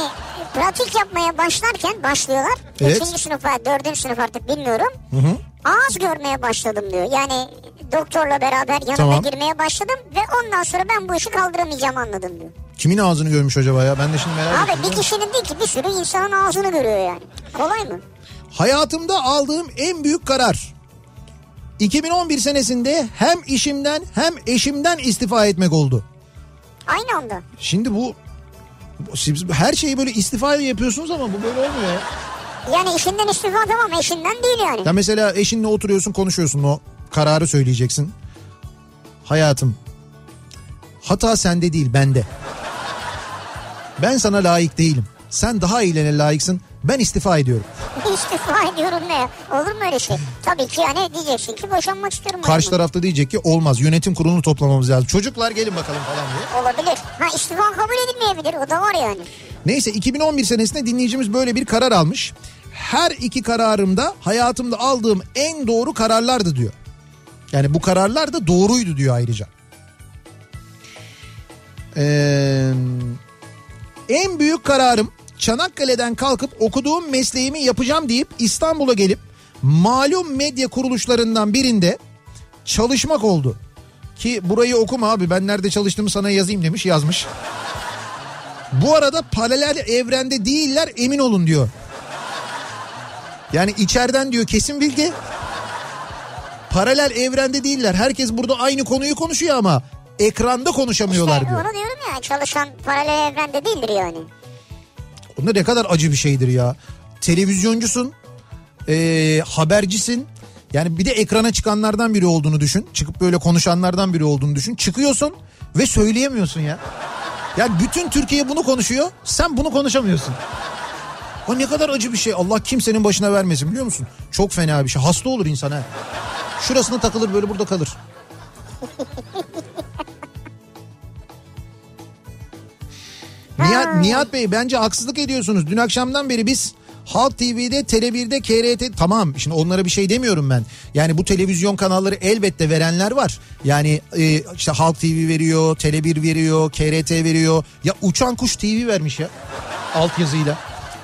Speaker 2: pratik yapmaya başlarken başlıyorlar.
Speaker 1: Evet.
Speaker 2: Üçüncü sınıfa, dördüncü sınıf artık bilmiyorum.
Speaker 1: Hı hı.
Speaker 2: Ağız görmeye başladım diyor. Yani doktorla beraber yanına
Speaker 1: Tamam.
Speaker 2: girmeye başladım ve ondan sonra ben bu işi kaldıramayacağımı anladım diyor.
Speaker 1: Kimin ağzını görmüş acaba ya? Ben de şimdi merak ettim.
Speaker 2: Abi bir kişinin değil ki bir sürü insanın ağzını görüyor yani. Kolay mı?
Speaker 1: Hayatımda aldığım en büyük karar. 2011 senesinde hem işimden hem eşimden istifa etmek oldu.
Speaker 2: Aynı anda.
Speaker 1: Şimdi bu siz her şeyi böyle istifa yapıyorsunuz ama bu böyle olmuyor ya.
Speaker 2: Yani işinden istifa tamam eşinden değil yani.
Speaker 1: Ya mesela eşinle oturuyorsun konuşuyorsun o kararı söyleyeceksin. Hayatım hata sende değil bende. Ben sana layık değilim. Sen daha iyilerine layıksın. Ben istifa ediyorum.
Speaker 2: istifa ediyorum ne? Olur mu öyle şey? Tabii ki yani diyeceksin ki boşanmak istiyorum.
Speaker 1: Karşı tarafta diyecek ki olmaz yönetim kurulunu toplamamız lazım. Çocuklar gelin bakalım falan diye.
Speaker 2: Olabilir. Ha istifa kabul edilmeyebilir o da var yani.
Speaker 1: Neyse 2011 senesinde dinleyicimiz böyle bir karar almış. Her iki kararımda hayatımda aldığım en doğru kararlardı diyor. Yani bu kararlar da doğruydu diyor ayrıca. Ee, en büyük kararım Çanakkale'den kalkıp okuduğum mesleğimi yapacağım deyip İstanbul'a gelip malum medya kuruluşlarından birinde çalışmak oldu. ki burayı okuma abi ben nerede çalıştığımı sana yazayım demiş yazmış. Bu arada paralel evrende değiller emin olun diyor. Yani içeriden diyor kesin bilgi. Paralel evrende değiller. Herkes burada aynı konuyu konuşuyor ama ekranda konuşamıyorlar
Speaker 2: İşte
Speaker 1: diyor.
Speaker 2: onu diyorum ya çalışan paralel evrende değildir yani.
Speaker 1: O ne kadar acı bir şeydir ya. Televizyoncusun, ee, habercisin. Yani bir de ekrana çıkanlardan biri olduğunu düşün. Çıkıp böyle konuşanlardan biri olduğunu düşün. Çıkıyorsun ve söyleyemiyorsun ya. Yani bütün Türkiye bunu konuşuyor. Sen bunu konuşamıyorsun. O ne kadar acı bir şey. Allah kimsenin başına vermesin biliyor musun? Çok fena bir şey. Hasta olur insan ha. Şurasına takılır böyle burada kalır. Nihat, Nihat Bey bence haksızlık ediyorsunuz. Dün akşamdan beri biz Halk TV'de, Tele1'de, KRT tamam şimdi onlara bir şey demiyorum ben. Yani bu televizyon kanalları elbette verenler var. Yani e, işte Halk TV veriyor, Tele1 veriyor, KRT veriyor. Ya Uçan Kuş TV vermiş ya altyazıyla.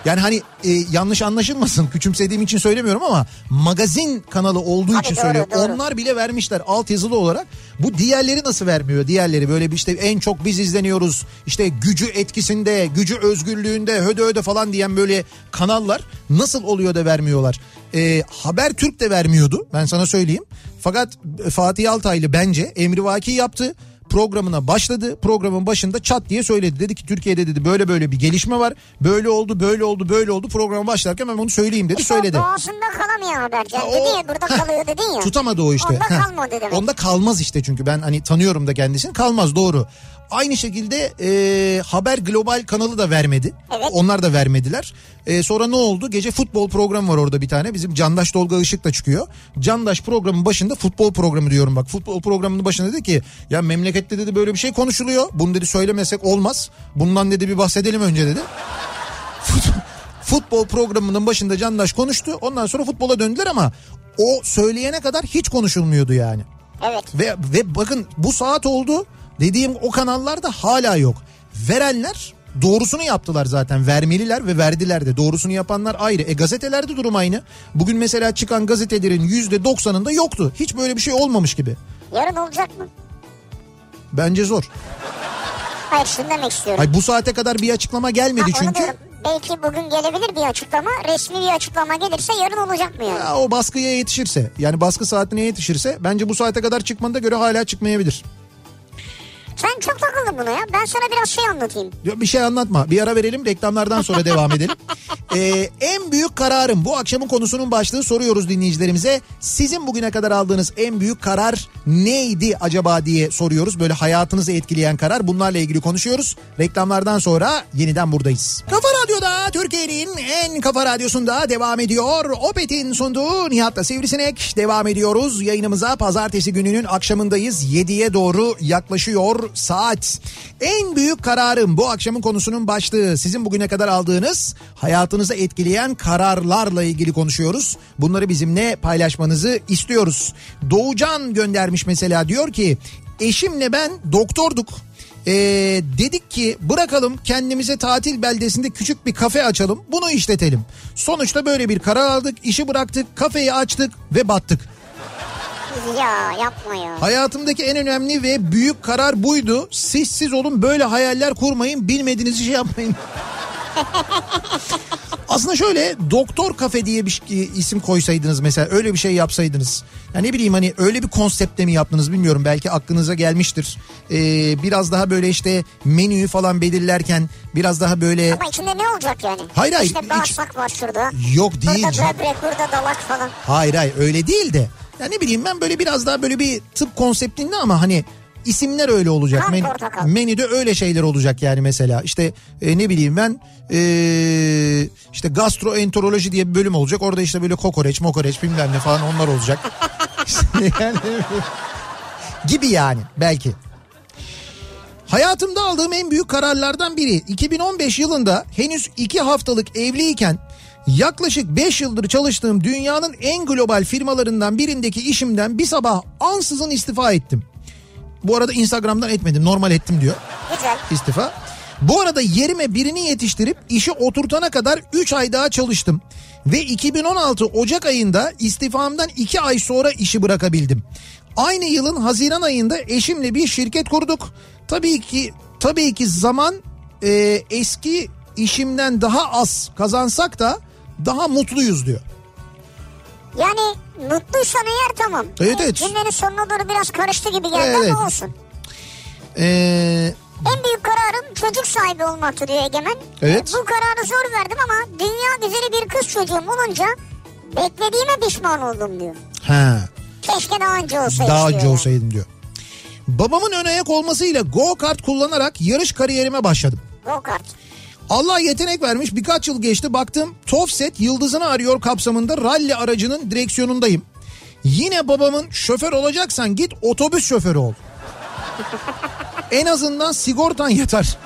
Speaker 1: Yani hani e, yanlış anlaşılmasın küçümsediğim için söylemiyorum ama magazin kanalı olduğu
Speaker 2: Tabii
Speaker 1: için
Speaker 2: doğru,
Speaker 1: söylüyorum.
Speaker 2: doğru.
Speaker 1: Onlar bile vermişler altyazılı olarak. Bu diğerleri nasıl vermiyor? Diğerleri böyle bir işte en çok biz izleniyoruz. İşte gücü etkisinde, gücü özgürlüğünde, höde höde falan diyen böyle kanallar nasıl oluyor da vermiyorlar? E, Haber Türk de vermiyordu ben sana söyleyeyim. Fakat Fatih Altaylı bence emrivaki yaptı programına başladı. Programın başında çat diye söyledi. Dedi ki Türkiye'de dedi böyle böyle bir gelişme var. Böyle oldu, böyle oldu, böyle oldu. Programa başlarken ben bunu söyleyeyim dedi.
Speaker 2: İşte
Speaker 1: söyledi.
Speaker 2: doğasında kalamayan haberci.
Speaker 1: Ha,
Speaker 2: dedi ya burada kalıyor dedin ya.
Speaker 1: Tutamadı o işte.
Speaker 2: Onda kalmadı demek.
Speaker 1: Onda kalmaz işte çünkü ben hani tanıyorum da kendisini. Kalmaz doğru. Aynı şekilde e, Haber Global kanalı da vermedi.
Speaker 2: Evet.
Speaker 1: Onlar da vermediler. E, sonra ne oldu? Gece futbol programı var orada bir tane. Bizim Candaş Tolga Işık da çıkıyor. Candaş programın başında futbol programı diyorum bak. Futbol programının başında dedi ki ya memlekette dedi böyle bir şey konuşuluyor. Bunu dedi söylemesek olmaz. Bundan dedi bir bahsedelim önce dedi. Fut- futbol programının başında Candaş konuştu. Ondan sonra futbola döndüler ama o söyleyene kadar hiç konuşulmuyordu yani.
Speaker 2: Evet.
Speaker 1: Ve ve bakın bu saat oldu. Dediğim o kanallarda hala yok. Verenler doğrusunu yaptılar zaten. Vermeliler ve verdiler de. Doğrusunu yapanlar ayrı. E gazetelerde durum aynı. Bugün mesela çıkan gazetelerin yüzde doksanında yoktu. Hiç böyle bir şey olmamış gibi.
Speaker 2: Yarın olacak mı?
Speaker 1: Bence zor.
Speaker 2: Hayır şunu demek istiyorum.
Speaker 1: Ay bu saate kadar bir açıklama gelmedi
Speaker 2: Ha,
Speaker 1: çünkü.
Speaker 2: diyorum. Belki bugün gelebilir bir açıklama. Resmi bir açıklama gelirse yarın olacak mı yani?
Speaker 1: Ya o baskıya yetişirse yani baskı saatine yetişirse bence bu saate kadar çıkmanına göre hala çıkmayabilir.
Speaker 2: Sen çok takıldın buna ya. Ben sana biraz şey anlatayım.
Speaker 1: Bir şey anlatma. Bir ara verelim reklamlardan sonra devam edelim. Ee, en büyük kararım bu akşamın konusunun başlığı soruyoruz dinleyicilerimize. Sizin bugüne kadar aldığınız en büyük karar neydi acaba diye soruyoruz. Böyle hayatınızı etkileyen karar bunlarla ilgili konuşuyoruz. Reklamlardan sonra yeniden buradayız. Kafa Radyo'da Türkiye'nin en kafa radyosunda devam ediyor. Opet'in sunduğu Nihat'la Sivrisinek devam ediyoruz. Yayınımıza pazartesi gününün akşamındayız. 7'ye doğru yaklaşıyor saat. En büyük kararım bu akşamın konusunun başlığı. Sizin bugüne kadar aldığınız hayatınızı etkileyen kararlarla ilgili konuşuyoruz. Bunları bizimle paylaşmanızı istiyoruz. Doğucan göndermiş mesela diyor ki eşimle ben doktorduk. Ee, dedik ki bırakalım kendimize tatil beldesinde küçük bir kafe açalım bunu işletelim. Sonuçta böyle bir karar aldık işi bıraktık kafeyi açtık ve battık.
Speaker 2: Ya yapma ya.
Speaker 1: Hayatımdaki en önemli ve büyük karar buydu. Siz siz olun böyle hayaller kurmayın bilmediğiniz şey yapmayın. Aslında şöyle doktor kafe diye bir isim koysaydınız mesela öyle bir şey yapsaydınız. Ya ne bileyim hani öyle bir konsepte mi yaptınız bilmiyorum belki aklınıza gelmiştir. Ee, biraz daha böyle işte menüyü falan belirlerken biraz daha böyle
Speaker 2: Ama içinde ne olacak yani?
Speaker 1: Hayır, hayır,
Speaker 2: İşte bağırsak var şurada.
Speaker 1: yok değil.
Speaker 2: Burada böbrek, burada dalak falan.
Speaker 1: Hayır hayır öyle değil de. Ya ne bileyim ben böyle biraz daha böyle bir tıp konseptinde ama hani isimler öyle olacak.
Speaker 2: Kan
Speaker 1: Men-
Speaker 2: portakal.
Speaker 1: menüde öyle şeyler olacak yani mesela. İşte e, ne bileyim ben e, işte gastroenteroloji diye bir bölüm olacak. Orada işte böyle kokoreç mokoreç bilmem ne falan onlar olacak. İşte yani, gibi yani belki. Hayatımda aldığım en büyük kararlardan biri 2015 yılında henüz 2 haftalık evliyken yaklaşık 5 yıldır çalıştığım dünyanın en global firmalarından birindeki işimden bir sabah ansızın istifa ettim. Bu arada Instagram'dan etmedim normal ettim diyor
Speaker 2: Güzel.
Speaker 1: istifa. Bu arada yerime birini yetiştirip işi oturtana kadar 3 ay daha çalıştım. Ve 2016 Ocak ayında istifamdan 2 ay sonra işi bırakabildim. Aynı yılın Haziran ayında eşimle bir şirket kurduk. Tabii ki tabii ki zaman e, eski işimden daha az kazansak da daha mutluyuz diyor.
Speaker 2: Yani mutluysan eğer tamam.
Speaker 1: Evet, evet.
Speaker 2: Cümlenin sonuna doğru biraz karıştı gibi geldi
Speaker 1: Evet.
Speaker 2: ama olsun.
Speaker 1: Ee,
Speaker 2: En büyük kararım çocuk sahibi olmaktı diyor Egemen.
Speaker 1: Evet.
Speaker 2: Bu kararı zor verdim ama dünya güzeli bir kız çocuğum olunca beklediğime pişman oldum diyor.
Speaker 1: ha,
Speaker 2: Keşke daha önce olsaydı
Speaker 1: daha önce
Speaker 2: yani.
Speaker 1: olsaydım diyor. Babamın ön ayak olmasıyla go kart kullanarak yarış kariyerime başladım.
Speaker 2: Go kart.
Speaker 1: Allah yetenek vermiş birkaç yıl geçti baktım Tofset yıldızını arıyor kapsamında ralli aracının direksiyonundayım. Yine babamın şoför olacaksan git otobüs şoförü ol. en azından sigortan yeter.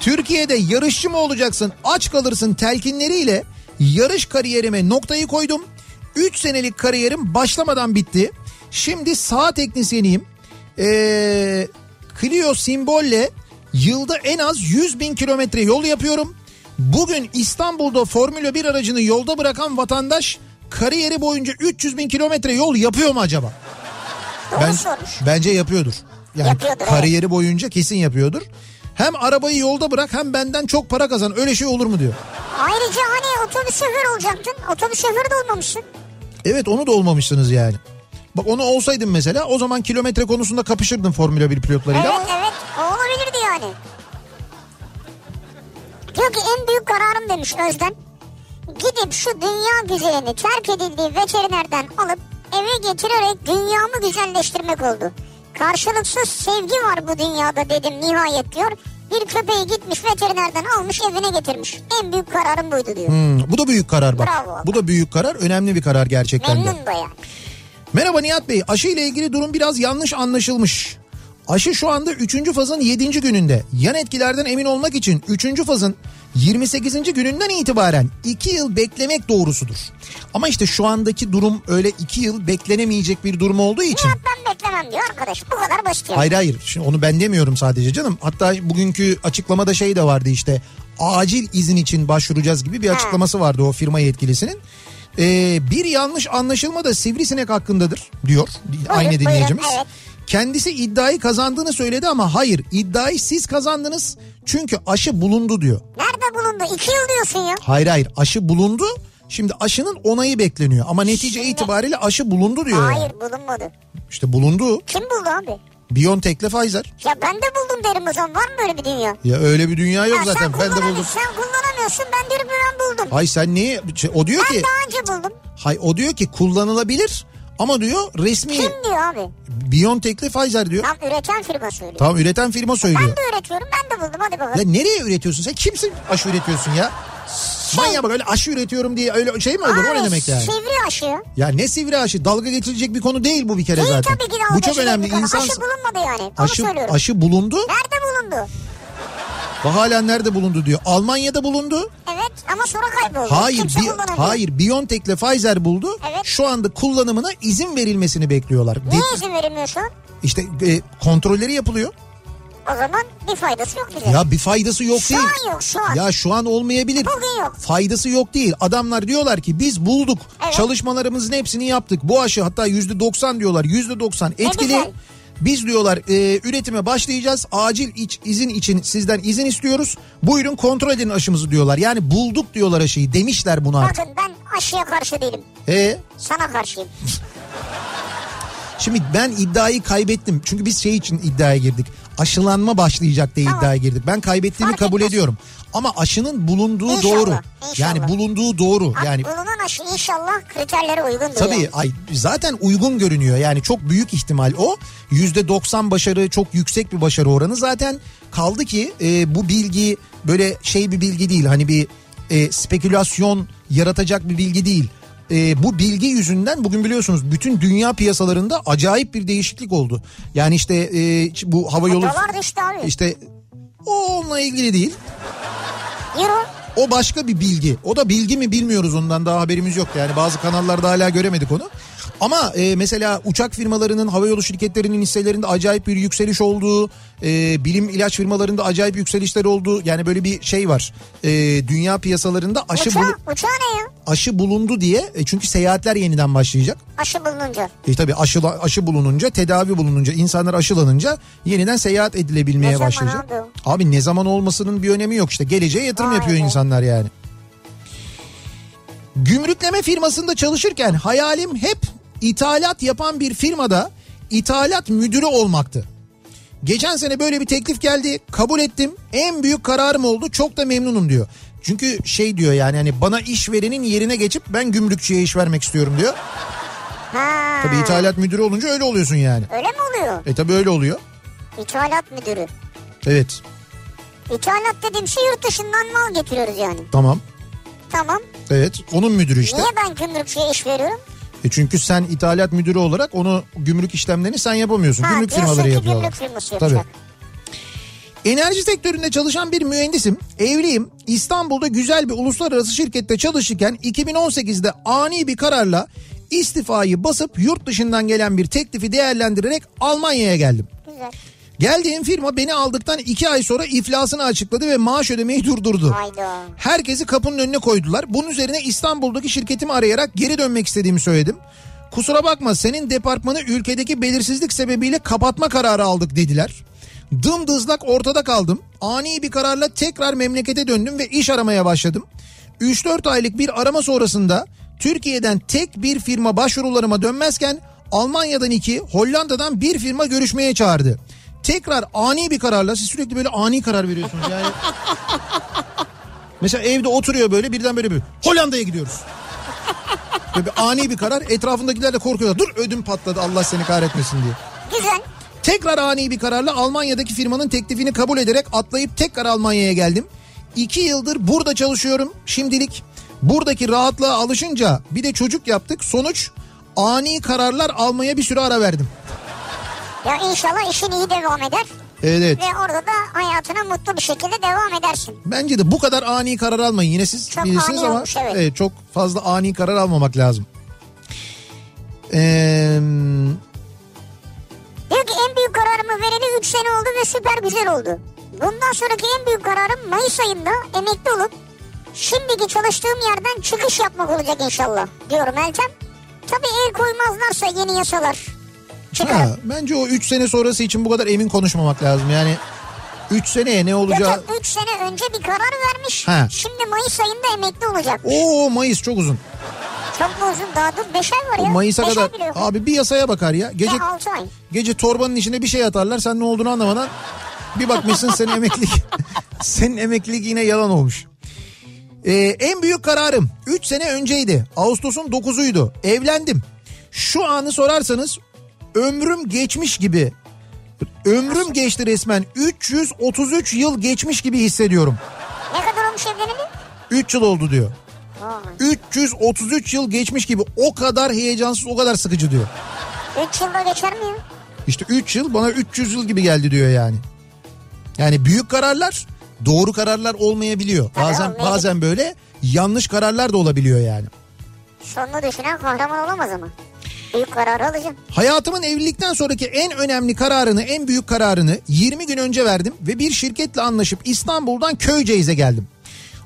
Speaker 1: Türkiye'de yarışçı mı olacaksın aç kalırsın telkinleriyle yarış kariyerime noktayı koydum. 3 senelik kariyerim başlamadan bitti. Şimdi sağ teknisyeniyim. Ee, Clio simbolle yılda en az 100 bin kilometre yol yapıyorum. Bugün İstanbul'da Formula 1 aracını yolda bırakan vatandaş kariyeri boyunca 300 bin kilometre yol yapıyor mu acaba?
Speaker 2: Sormuş.
Speaker 1: Bence yapıyordur. Yani
Speaker 2: Yapıyordur, evet.
Speaker 1: kariyeri boyunca kesin yapıyordur. Hem arabayı yolda bırak hem benden çok para kazan. Öyle şey olur mu diyor.
Speaker 2: Ayrıca hani otobüs şoförü olacaktın. Otobüs şoförü de olmamışsın.
Speaker 1: Evet onu da olmamışsınız yani. Bak onu olsaydın mesela o zaman kilometre konusunda kapışırdın Formula 1 pilotlarıyla
Speaker 2: Evet
Speaker 1: ama
Speaker 2: evet yani. Diyor ki en büyük kararım demiş Özden. Gidip şu dünya güzelini terk edildiği veterinerden alıp eve getirerek dünyamı güzelleştirmek oldu. Karşılıksız sevgi var bu dünyada dedim nihayet diyor. Bir köpeği gitmiş veterinerden almış evine getirmiş. En büyük kararım buydu diyor.
Speaker 1: Hmm, bu da büyük karar bak.
Speaker 2: Bravo.
Speaker 1: Bu da büyük karar. Önemli bir karar gerçekten de.
Speaker 2: Memnun da yani.
Speaker 1: Merhaba Nihat Bey. Aşı ile ilgili durum biraz yanlış anlaşılmış. Aşı şu anda 3. fazın 7. gününde. Yan etkilerden emin olmak için 3. fazın 28. gününden itibaren 2 yıl beklemek doğrusudur. Ama işte şu andaki durum öyle 2 yıl beklenemeyecek bir durum olduğu için.
Speaker 2: Nihat ben beklemem diyor arkadaş. Bu kadar basit yani.
Speaker 1: Hayır hayır Şimdi onu ben demiyorum sadece canım. Hatta bugünkü açıklamada şey de vardı işte acil izin için başvuracağız gibi bir
Speaker 2: Ha.
Speaker 1: açıklaması vardı o firma yetkilisinin. Ee, bir yanlış anlaşılma da sivrisinek hakkındadır diyor aynı
Speaker 2: buyurun,
Speaker 1: dinleyicimiz.
Speaker 2: evet.
Speaker 1: Kendisi iddiayı kazandığını söyledi ama hayır iddiayı siz kazandınız çünkü aşı bulundu diyor.
Speaker 2: Nerede bulundu? İki yıl diyorsun ya.
Speaker 1: Hayır hayır aşı bulundu şimdi aşının onayı bekleniyor ama netice
Speaker 2: Şimdi-
Speaker 1: itibariyle aşı bulundu diyor. yani.
Speaker 2: Hayır bulunmadı.
Speaker 1: İşte bulundu
Speaker 2: Kim buldu abi?
Speaker 1: BioNTech'le Pfizer.
Speaker 2: Ya ben de buldum derim o zaman. Var mı böyle bir dünya?
Speaker 1: Ya öyle bir dünya yok
Speaker 2: Ha,
Speaker 1: zaten ben de buldum.
Speaker 2: Sen kullanamıyorsun ben diyorum ben buldum.
Speaker 1: Hay sen niye? O diyor
Speaker 2: ben
Speaker 1: ki
Speaker 2: daha önce buldum.
Speaker 1: hay o diyor ki kullanılabilir ama diyor resmi
Speaker 2: Kim diyor abi?
Speaker 1: BioNTech'le Pfizer diyor.
Speaker 2: Tam üreten firma söylüyor.
Speaker 1: Tamam üreten firma
Speaker 2: Ben
Speaker 1: söylüyor.
Speaker 2: de üretiyorum ben de buldum hadi bakalım.
Speaker 1: Ya nereye üretiyorsun sen? Kimsin aşı üretiyorsun ya? Manyak bak öyle aşı üretiyorum diye öyle şey mi olur? o ne
Speaker 2: Abi,
Speaker 1: demek yani?
Speaker 2: Sivri aşı. ya.
Speaker 1: Ne sivri aşı? Dalga geçilecek bir konu değil bu bir kere
Speaker 2: Değil
Speaker 1: zaten.
Speaker 2: tabii ki
Speaker 1: Bu çok önemli. İnsan
Speaker 2: Aşı bulunmadı yani. Onu
Speaker 1: aşı,
Speaker 2: söylüyorum.
Speaker 1: aşı bulundu.
Speaker 2: Nerede bulundu?
Speaker 1: Bak hala nerede bulundu diyor. Almanya'da bulundu.
Speaker 2: Evet ama sonra kayboldu.
Speaker 1: Hayır,
Speaker 2: Kimse
Speaker 1: bi- hayır BioNTech'le Pfizer buldu.
Speaker 2: Evet.
Speaker 1: Şu anda kullanımına izin verilmesini bekliyorlar.
Speaker 2: Niye
Speaker 1: De-
Speaker 2: izin verilmiyor şu an?
Speaker 1: İşte e, kontrolleri yapılıyor.
Speaker 2: O zaman bir faydası yok bize.
Speaker 1: Ya bir faydası yok
Speaker 2: şu
Speaker 1: değil.
Speaker 2: an yok şu an.
Speaker 1: Ya şu an olmayabilir.
Speaker 2: Bugün yok.
Speaker 1: Faydası yok değil. Adamlar diyorlar ki biz bulduk.
Speaker 2: Evet.
Speaker 1: Çalışmalarımızın hepsini yaptık. Bu aşı hatta yüzde doksan diyorlar. Yüzde doksan etkili.
Speaker 2: güzel.
Speaker 1: Biz diyorlar e, üretime başlayacağız. Acil iç, izin için sizden izin istiyoruz. Buyurun kontrol edin aşımızı diyorlar. Yani bulduk diyorlar aşıyı. Demişler bunu artık.
Speaker 2: Bakın ben aşıya karşı değilim.
Speaker 1: E,
Speaker 2: Sana karşıyım.
Speaker 1: şimdi ben iddiayı kaybettim. Çünkü biz şey için iddiaya girdik. Aşılanma başlayacak diye
Speaker 2: Tamam.
Speaker 1: iddiaya girdik. Ben kaybettiğimi
Speaker 2: Fark
Speaker 1: kabul
Speaker 2: etmez.
Speaker 1: ediyorum. Ama aşının bulunduğu
Speaker 2: İnşallah,
Speaker 1: doğru.
Speaker 2: inşallah.
Speaker 1: Yani bulunduğu doğru.
Speaker 2: Abi
Speaker 1: Yani
Speaker 2: bulunan aşı inşallah kriterlere uygundur.
Speaker 1: Tabii
Speaker 2: yani.
Speaker 1: ay zaten uygun görünüyor yani çok büyük ihtimal o yüzde 90 başarı çok yüksek bir başarı oranı zaten kaldı ki e, bu bilgi böyle şey bir bilgi değil hani bir e, spekülasyon yaratacak bir bilgi değil. E, bu bilgi yüzünden bugün biliyorsunuz bütün dünya piyasalarında acayip bir değişiklik oldu. Yani işte e, bu hava yolu
Speaker 2: Dolar düştü abi.
Speaker 1: işte o onunla ilgili değil.
Speaker 2: Euro.
Speaker 1: O başka bir bilgi. O da bilgi mi bilmiyoruz ondan daha haberimiz yok. Yani bazı kanallarda hala göremedik onu. Ama e, mesela uçak firmalarının, havayolu şirketlerinin hisselerinde acayip bir yükseliş olduğu, e, bilim ilaç firmalarında acayip yükselişler olduğu yani böyle bir şey var. E, dünya piyasalarında aşı
Speaker 2: Uçağı,
Speaker 1: bulu-
Speaker 2: uçağı ne ya?
Speaker 1: aşı bulundu diye e, çünkü seyahatler yeniden başlayacak.
Speaker 2: Aşı bulununca.
Speaker 1: E tabii aşı, aşı bulununca, tedavi bulununca, insanlar aşılanınca yeniden seyahat edilebilmeye
Speaker 2: Ne zaman
Speaker 1: başlayacak.
Speaker 2: abi
Speaker 1: Abi ne zaman olmasının bir önemi yok işte. Geleceğe yatırım
Speaker 2: Vay
Speaker 1: yapıyor
Speaker 2: be.
Speaker 1: insanlar yani. Gümrükleme firmasında çalışırken hayalim hep ithalat yapan bir firmada ithalat müdürü olmaktı. Geçen sene böyle bir teklif geldi kabul ettim en büyük kararım oldu çok da memnunum diyor. Çünkü şey diyor yani hani bana işverenin yerine geçip ben gümrükçüye iş vermek istiyorum diyor.
Speaker 2: Ha.
Speaker 1: Tabii ithalat müdürü olunca öyle oluyorsun yani.
Speaker 2: Öyle mi oluyor?
Speaker 1: E tabii öyle oluyor.
Speaker 2: İthalat müdürü.
Speaker 1: Evet
Speaker 2: İthalat dediğim şey yurt dışından mal getiriyoruz yani.
Speaker 1: tamam.
Speaker 2: Tamam.
Speaker 1: Evet onun müdürü işte.
Speaker 2: Niye ben gümrükçüye iş veriyorum?
Speaker 1: E çünkü sen ithalat müdürü olarak onu gümrük işlemlerini sen yapamıyorsun.
Speaker 2: Ha,
Speaker 1: gümrük firmaları yapıyorlar.
Speaker 2: gümrük firması
Speaker 1: Tabii.
Speaker 2: yapacak.
Speaker 1: Enerji sektöründe çalışan bir mühendisim. Evliyim. İstanbul'da güzel bir uluslararası şirkette çalışırken 2018'de ani bir kararla istifayı basıp yurt dışından gelen bir teklifi değerlendirerek Almanya'ya geldim.
Speaker 2: Güzel.
Speaker 1: Geldiğim firma beni aldıktan iki ay sonra iflasını açıkladı ve maaş ödemeyi durdurdu.
Speaker 2: Hayda.
Speaker 1: Herkesi kapının önüne koydular. Bunun üzerine İstanbul'daki şirketimi arayarak geri dönmek istediğimi söyledim. Kusura bakma senin departmanı ülkedeki belirsizlik sebebiyle kapatma kararı aldık dediler. Dımdızlak ortada kaldım. Ani bir kararla tekrar memlekete döndüm ve iş aramaya başladım. 3-4 aylık bir arama sonrasında Türkiye'den tek bir firma başvurularıma dönmezken Almanya'dan iki, Hollanda'dan bir firma görüşmeye çağırdı. Tekrar ani bir kararla siz sürekli böyle ani karar veriyorsunuz yani. Mesela evde oturuyor böyle birden böyle bir Hollanda'ya gidiyoruz. Böyle bir ani bir karar etrafındakiler de korkuyorlar. Dur ödüm patladı Allah seni kahretmesin diye.
Speaker 2: Güzel.
Speaker 1: Tekrar ani bir kararla Almanya'daki firmanın teklifini kabul ederek atlayıp tekrar Almanya'ya geldim. İki yıldır burada çalışıyorum şimdilik. Buradaki rahatlığa alışınca bir de çocuk yaptık. Sonuç ani kararlar almaya bir süre ara verdim.
Speaker 2: Ya inşallah işin iyi devam eder.
Speaker 1: Evet.
Speaker 2: Ve orada da hayatına mutlu bir şekilde devam edersin.
Speaker 1: Bence de bu kadar ani karar almayın. Yine siz
Speaker 2: Çok
Speaker 1: bilirsiniz
Speaker 2: ani
Speaker 1: ama
Speaker 2: olmuş, evet.
Speaker 1: çok fazla ani karar almamak lazım. Ee,
Speaker 2: Diyor ki en büyük kararımı vereli 3 sene oldu ve süper güzel oldu. Bundan sonraki en büyük kararım Mayıs ayında emekli olup şimdiki çalıştığım yerden çıkış yapmak olacak inşallah diyorum Eltem. Tabii el koymazlarsa yeni yasalar çıkar.
Speaker 1: ha, bence o 3 sene sonrası için bu kadar emin konuşmamak lazım. Yani 3 seneye ne olacağı...
Speaker 2: Yok 3 sene önce bir karar vermiş.
Speaker 1: Ha.
Speaker 2: Şimdi Mayıs ayında emekli olacak.
Speaker 1: Oo Mayıs çok uzun.
Speaker 2: Çok mu uzun daha dur 5 ay var ya.
Speaker 1: Mayıs'a
Speaker 2: Beş
Speaker 1: kadar abi bir yasaya bakar ya. Gece
Speaker 2: Ya 6 ay.
Speaker 1: gece torbanın içine bir şey atarlar. Sen ne olduğunu anlamadan bir bakmışsın senin emeklilik senin emeklilik yine yalan olmuş. Ee, en büyük kararım 3 sene önceydi. Ağustos'un 9'uydu. Evlendim. Şu anı sorarsanız ömrüm geçmiş gibi. Ömrüm geçti resmen. 333 yıl geçmiş gibi hissediyorum.
Speaker 2: Ne kadar olmuş evleneli?
Speaker 1: 3 yıl oldu diyor.
Speaker 2: Vay.
Speaker 1: 333 yıl geçmiş gibi. O kadar heyecansız, o kadar sıkıcı diyor.
Speaker 2: 3 yılda geçer mi ya?
Speaker 1: İşte 3 yıl bana 300 yıl gibi geldi diyor yani. Yani büyük kararlar doğru kararlar olmayabiliyor.
Speaker 2: Tabii
Speaker 1: Bazen
Speaker 2: olmayabilir.
Speaker 1: bazen böyle yanlış kararlar da olabiliyor yani.
Speaker 2: Sonunu düşünen kahraman olamaz ama. Büyük kararı alacağım.
Speaker 1: Hayatımın evlilikten sonraki en önemli kararını, en büyük kararını 20 gün önce verdim ve bir şirketle anlaşıp İstanbul'dan Köyceğiz'e geldim.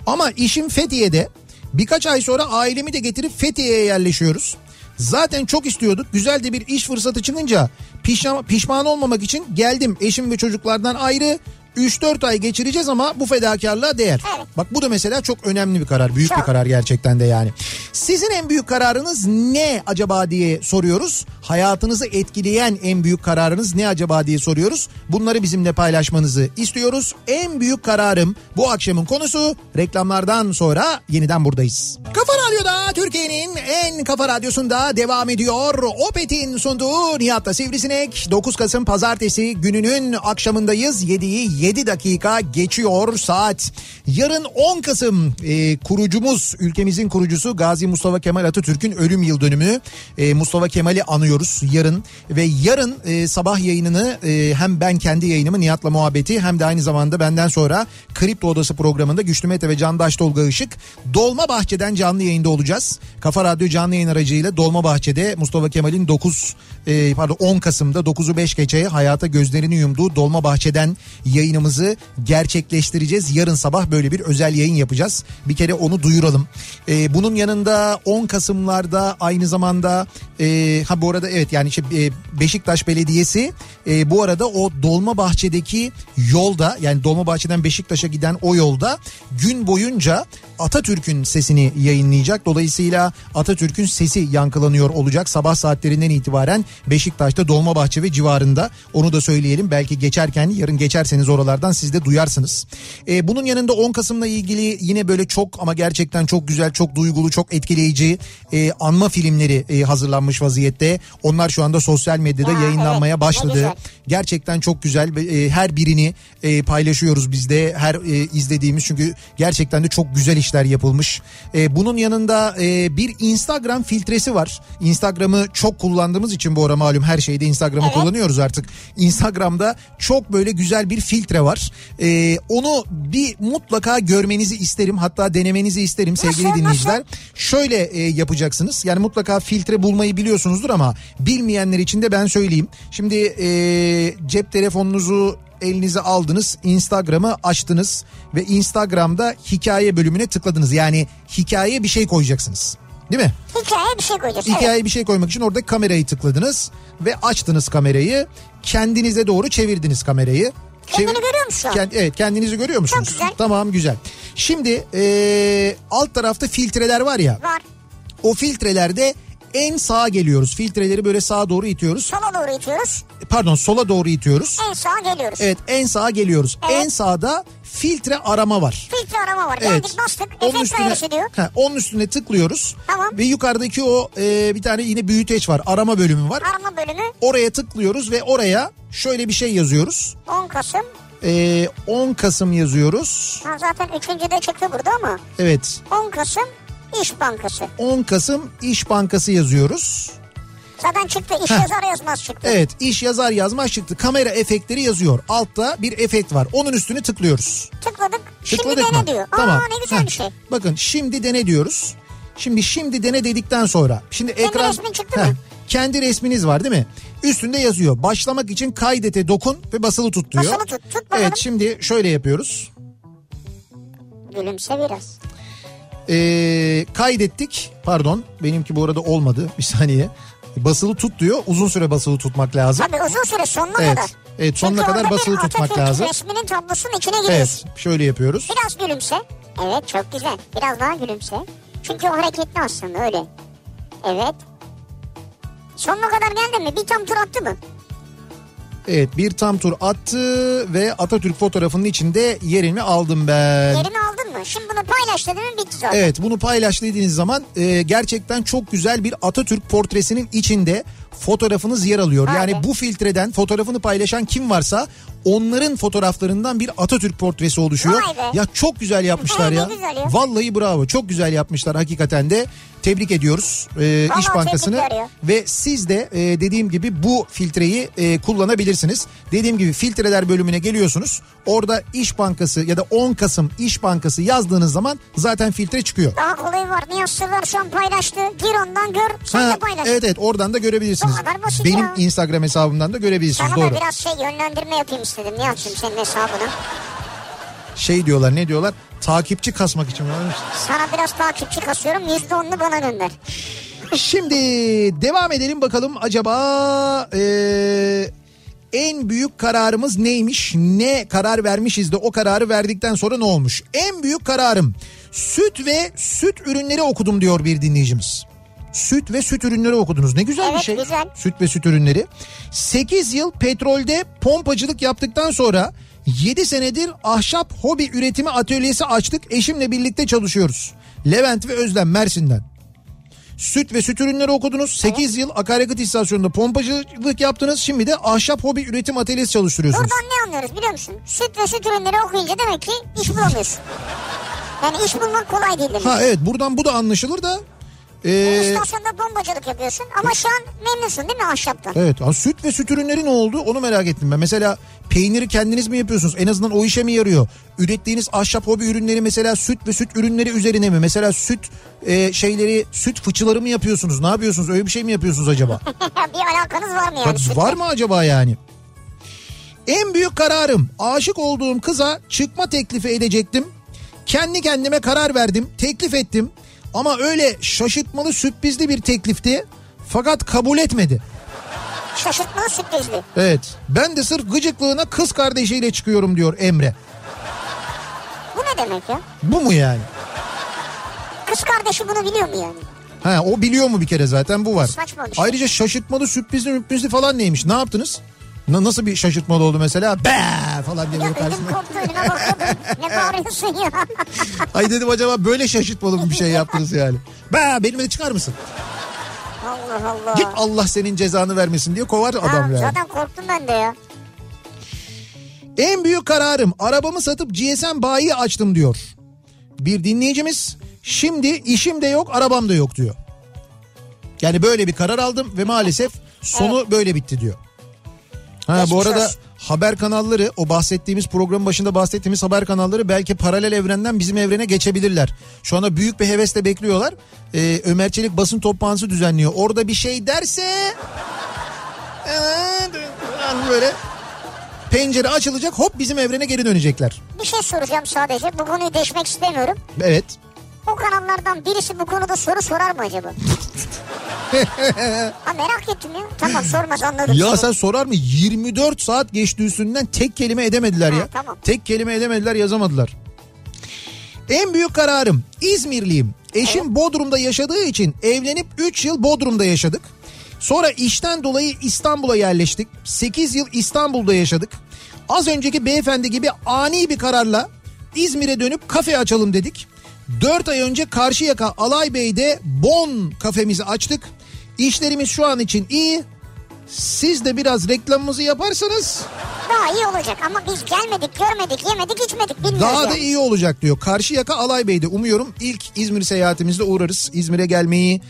Speaker 1: Ama işim Fethiye'de. Birkaç ay sonra ailemi de getirip Fethiye'ye yerleşiyoruz. Zaten çok istiyorduk. Güzel de bir iş fırsatı çıkınca pişman, pişman olmamak için geldim. Eşim ve çocuklardan ayrı 3-4 ay geçireceğiz ama bu fedakarlığa değer.
Speaker 2: Evet.
Speaker 1: Bak bu da mesela çok önemli bir karar. Büyük bir
Speaker 2: Çok.
Speaker 1: karar gerçekten de yani. Sizin en büyük kararınız ne acaba diye soruyoruz. Hayatınızı etkileyen en büyük kararınız ne acaba diye soruyoruz. Bunları bizimle paylaşmanızı istiyoruz. En büyük kararım bu akşamın konusu. Reklamlardan sonra yeniden buradayız. Kafa Radyo'da Türkiye'nin en kafa radyosunda devam ediyor. Opet'in sunduğu Nihat'ta Sivrisinek. 9 Kasım pazartesi gününün akşamındayız. 7'yi 7 dakika geçiyor saat. Yarın 10 Kasım e, kurucumuz ülkemizin kurucusu Gazi Mustafa Kemal Atatürk'ün ölüm yıl dönümü. E, Mustafa Kemal'i anıyoruz yarın ve yarın e, sabah yayınını e, hem ben kendi yayınımı Nihat'la muhabbeti hem de aynı zamanda benden sonra Kripto Odası programında Güçlü Mete ve Candaş Tolga Işık Dolma Bahçe'den canlı yayında olacağız. Kafa Radyo canlı yayın aracıyla Dolmabahçe'de Mustafa Kemal'in 9 e, pardon 10 Kasım'da 9'u 5 geçeye hayata gözlerini yumduğu Dolmabahçe'den yayınımızı gerçekleştireceğiz. Yarın sabah böyle bir özel yayın yapacağız. Bir kere onu duyuralım. E, bunun yanında 10 Kasım'larda aynı zamanda e, ha bu arada evet yani işte e, Beşiktaş Belediyesi e, bu arada o Dolmabahçe'deki yolda yani Dolmabahçe'den Beşiktaş'a giden o yolda gün boyunca Atatürk'ün sesini yayınlayacak. Dolayısıyla Atatürk'ün sesi yankılanıyor olacak sabah saatlerinden itibaren Beşiktaş'ta Dolmabahçe ve civarında. Onu da söyleyelim. Belki geçerken yarın geçerseniz oralardan siz de duyarsınız. Ee, bunun yanında 10 Kasım'la ilgili yine böyle çok ama gerçekten çok güzel, çok duygulu, çok etkileyici e, anma filmleri e, hazırlanmış vaziyette. Onlar şu anda sosyal medyada
Speaker 2: Ya,
Speaker 1: yayınlanmaya
Speaker 2: evet,
Speaker 1: başladı. Gerçekten çok güzel. E, her birini e, paylaşıyoruz biz de. Her e, izlediğimiz çünkü gerçekten de çok güzel işler yapılmış. E, bunun yanında e, bir Instagram filtresi var. Instagram'ı çok kullandığımız için bu ara malum her şeyde Instagram'ı
Speaker 2: Evet.
Speaker 1: kullanıyoruz artık. Instagram'da çok böyle güzel bir filtre var. E, onu bir mutlaka görmenizi isterim. Hatta denemenizi isterim sevgili
Speaker 2: Nasıl,
Speaker 1: dinleyiciler. Şöyle e, yapacaksınız. Yani mutlaka filtre bulmayı biliyorsunuzdur ama bilmeyenler için de ben söyleyeyim. Şimdi e, cep telefonunuzu elinize aldınız, Instagram'ı açtınız ve Instagram'da hikaye bölümüne tıkladınız. Yani hikaye bir şey koyacaksınız. Değil mi?
Speaker 2: Hikayeye bir şey koyacağız. Evet.
Speaker 1: Hikayeye bir şey koymak için orada kamerayı tıkladınız ve açtınız kamerayı. Kendinize doğru çevirdiniz kamerayı.
Speaker 2: Kendini
Speaker 1: Çevir-
Speaker 2: görüyor musun?
Speaker 1: Kend- evet kendinizi görüyor musunuz?
Speaker 2: güzel.
Speaker 1: Tamam güzel. Şimdi e, alt tarafta filtreler var ya.
Speaker 2: Var.
Speaker 1: O filtrelerde en sağa geliyoruz. Filtreleri böyle sağa doğru itiyoruz.
Speaker 2: Sola doğru itiyoruz. Pardon
Speaker 1: sola doğru itiyoruz.
Speaker 2: En sağa geliyoruz.
Speaker 1: Evet en sağa geliyoruz.
Speaker 2: Evet.
Speaker 1: En sağda filtre arama var.
Speaker 2: Filtre arama var.
Speaker 1: Evet.
Speaker 2: Geldik bastık.
Speaker 1: Onun
Speaker 2: Efekt
Speaker 1: üstüne,
Speaker 2: diyor.
Speaker 1: He, onun üstüne tıklıyoruz.
Speaker 2: Tamam.
Speaker 1: Ve yukarıdaki o e, bir tane yine büyüteç var. Arama bölümü var.
Speaker 2: Arama bölümü
Speaker 1: Oraya tıklıyoruz ve oraya şöyle bir şey yazıyoruz.
Speaker 2: 10 Kasım.
Speaker 1: E, 10 Kasım yazıyoruz.
Speaker 2: Ha, zaten üçüncüde çıktı burada ama.
Speaker 1: Evet
Speaker 2: 10 Kasım İş Bankası.
Speaker 1: 10 Kasım İş Bankası yazıyoruz.
Speaker 2: Zaten çıktı. İş
Speaker 1: Heh.
Speaker 2: yazar yazmaz çıktı.
Speaker 1: Evet iş yazar yazmaz çıktı. Kamera efektleri yazıyor. Altta bir efekt var. Onun üstüne tıklıyoruz.
Speaker 2: Tıkladık. Şimdi
Speaker 1: Tıkladık
Speaker 2: dene
Speaker 1: mı?
Speaker 2: diyor.
Speaker 1: Tamam.
Speaker 2: Aa ne güzel
Speaker 1: Heh.
Speaker 2: bir şey.
Speaker 1: Bakın şimdi dene diyoruz. Şimdi şimdi dene dedikten sonra. Şimdi ekran
Speaker 2: resmin çıktı mı?
Speaker 1: kendi resminiz var değil mi? Üstünde yazıyor. Başlamak için kaydete dokun ve basılı tut diyor.
Speaker 2: Basılı tut, tut bakalım.
Speaker 1: Evet şimdi şöyle yapıyoruz.
Speaker 2: Gülümse biraz.
Speaker 1: Ee, kaydettik. Pardon benimki bu arada olmadı. Bir saniye. Basılı tut diyor. Uzun süre basılı tutmak lazım.
Speaker 2: Tabii uzun süre sonuna
Speaker 1: Evet.
Speaker 2: kadar.
Speaker 1: Evet, sonuna
Speaker 2: Çünkü
Speaker 1: kadar basılı tutmak
Speaker 2: Atatürk
Speaker 1: lazım.
Speaker 2: resminin tablosunun içine
Speaker 1: Evet
Speaker 2: giriyorsun.
Speaker 1: şöyle yapıyoruz.
Speaker 2: Biraz gülümse. Evet çok güzel. Biraz daha gülümse. Çünkü o hareketli aslında öyle. Evet. Sonuna kadar geldi mi? Bir tam tur attı mı?
Speaker 1: Evet bir tam tur attı ve Atatürk fotoğrafının içinde yerini aldım ben.
Speaker 2: Yerini aldın mı? Şimdi bunu paylaş dedin mi bitti zaten.
Speaker 1: Evet bunu paylaş dediğiniz zaman e, gerçekten çok güzel bir Atatürk portresinin içinde fotoğrafınız yer alıyor.
Speaker 2: Vay
Speaker 1: Yani bu filtreden fotoğrafını paylaşan kim varsa onların fotoğraflarından bir Atatürk portresi oluşuyor. Ya çok güzel yapmışlar ya.
Speaker 2: güzel ya.
Speaker 1: Vallahi bravo çok güzel yapmışlar hakikaten de. Tebrik ediyoruz e,
Speaker 2: Vallahi
Speaker 1: İş Bankası'nı ve siz de e, dediğim gibi bu filtreyi e, kullanabilirsiniz. Dediğim gibi filtreler bölümüne geliyorsunuz. Orada İş Bankası ya da 10 Kasım İş Bankası yazdığınız zaman zaten filtre çıkıyor.
Speaker 2: Daha kolayı var. Nihat Sırlar şu an paylaştı. Gir ondan gör. Sen
Speaker 1: Ha,
Speaker 2: de paylaş.
Speaker 1: evet evet oradan da görebilirsiniz. Benim
Speaker 2: ya.
Speaker 1: Instagram hesabımdan da görebilirsiniz
Speaker 2: Sana
Speaker 1: doğru.
Speaker 2: da biraz şey yönlendirme yapayım istedim Nihat'cığım senin hesabına.
Speaker 1: Şey diyorlar ne diyorlar? Takipçi kasmak için.
Speaker 2: Sana biraz takipçi kasıyorum. %10'unu bana gönder.
Speaker 1: Şimdi devam edelim bakalım acaba eee, en büyük kararımız neymiş? Ne karar vermişiz de o kararı verdikten sonra ne olmuş? En büyük kararım süt ve süt ürünleri okudum diyor bir dinleyicimiz. Süt ve süt ürünleri okudunuz. Ne güzel bir
Speaker 2: Evet,
Speaker 1: şey.
Speaker 2: güzel.
Speaker 1: Süt ve süt ürünleri. 8 yıl petrolde pompacılık yaptıktan sonra 7 senedir ahşap hobi üretimi atölyesi açtık. Eşimle birlikte çalışıyoruz. Levent ve Özlem Mersin'den. Süt ve süt ürünleri okudunuz. 8 yıl akaryakıt istasyonunda pompacılık yaptınız. Şimdi de ahşap hobi üretim atölyesi çalıştırıyorsunuz.
Speaker 2: Buradan ne anlıyoruz biliyor musun? Süt ve süt ürünleri okuyunca demek ki iş bulamıyorsun. Yani iş bulmak kolay değil demek.
Speaker 1: Ha evet buradan bu da anlaşılır da Ee,
Speaker 2: İstasyonda bombacılık yapıyorsun ama şu an memnunsun değil mi ahşaptan?
Speaker 1: Evet ama süt ve süt ürünleri ne oldu onu merak ettim ben. Mesela peyniri kendiniz mi yapıyorsunuz? En azından o işe mi yarıyor? Ürettiğiniz ahşap hobi ürünleri mesela süt ve süt ürünleri üzerine mi? Mesela süt e, şeyleri süt fıçıları mı yapıyorsunuz? Ne yapıyorsunuz? Öyle bir şey mi yapıyorsunuz acaba?
Speaker 2: bir alakanız var mı yani? Sütle?
Speaker 1: var mı acaba yani? En büyük kararım aşık olduğum kıza çıkma teklifi edecektim. Kendi kendime karar verdim, teklif ettim. Ama öyle şaşırtmalı sürprizli bir teklifti. Fakat kabul etmedi.
Speaker 2: Şaşırtmalı sürprizli.
Speaker 1: Evet. Ben de sırf gıcıklığına kız kardeşiyle çıkıyorum diyor Emre.
Speaker 2: Bu ne demek ya?
Speaker 1: Bu mu yani?
Speaker 2: Kız kardeşi bunu biliyor mu yani?
Speaker 1: Ha o biliyor mu bir kere zaten bu var.
Speaker 2: Saçma bir şey.
Speaker 1: Ayrıca şaşırtmalı sürprizli sürprizli falan neymiş? Ne yaptınız? Na- nasıl bir şaşırtmalı oldu mesela? Be falan diye
Speaker 2: Ya
Speaker 1: böyle karşısına.
Speaker 2: koptu önüme bakıyordum. ne bağırıyorsun ya?
Speaker 1: Ay dedim acaba böyle şaşırtmalı mı bir şey yaptınız yani? Be benimle de çıkar mısın?
Speaker 2: Allah Allah.
Speaker 1: Git Allah senin cezanı vermesin diye kovar adam yani.
Speaker 2: Zaten korktum ben de ya.
Speaker 1: En büyük kararım arabamı satıp GSM bayi açtım diyor. Bir dinleyicimiz şimdi işim de yok arabam da yok diyor. Yani böyle bir karar aldım ve maalesef sonu böyle bitti diyor. Ha bu
Speaker 2: Geçmiş
Speaker 1: arada
Speaker 2: olsun.
Speaker 1: haber kanalları o bahsettiğimiz programın başında bahsettiğimiz haber kanalları belki paralel evrenden bizim evrene geçebilirler. Şu anda büyük bir hevesle bekliyorlar. Ee, Ömer Çelik basın toplantısı düzenliyor. Orada bir şey derse yani böyle pencere açılacak hop bizim evrene geri dönecekler.
Speaker 2: Bir şey soracağım sadece. Bu konuyu değişmek istemiyorum.
Speaker 1: Evet.
Speaker 2: O kanallardan birisi bu konuda soru sorar mı acaba? ha merak ettim ya. Tamam sormaz anladım.
Speaker 1: Ya
Speaker 2: seni.
Speaker 1: sen sorar mı 24 saat geçti üstünden tek kelime edemediler
Speaker 2: Ha,
Speaker 1: ya.
Speaker 2: tamam.
Speaker 1: Tek kelime edemediler yazamadılar. En büyük kararım İzmirliyim. Eşim Bodrum'da yaşadığı için evlenip 3 yıl Bodrum'da yaşadık. Sonra işten dolayı İstanbul'a yerleştik. 8 yıl İstanbul'da yaşadık. Az önceki beyefendi gibi ani bir kararla İzmir'e dönüp kafe açalım dedik. 4 ay önce Karşıyaka Alaybey'de Bon kafemizi açtık. İşlerimiz şu an için iyi. Siz de biraz reklamımızı yaparsanız
Speaker 2: Daha iyi olacak ama biz gelmedik, görmedik, yemedik, içmedik bilmiyoruz
Speaker 1: daha
Speaker 2: yani.
Speaker 1: da iyi olacak diyor. Karşıyaka Alaybey'de umuyorum ilk İzmir seyahatimizde uğrarız. İzmir'e gelmeyi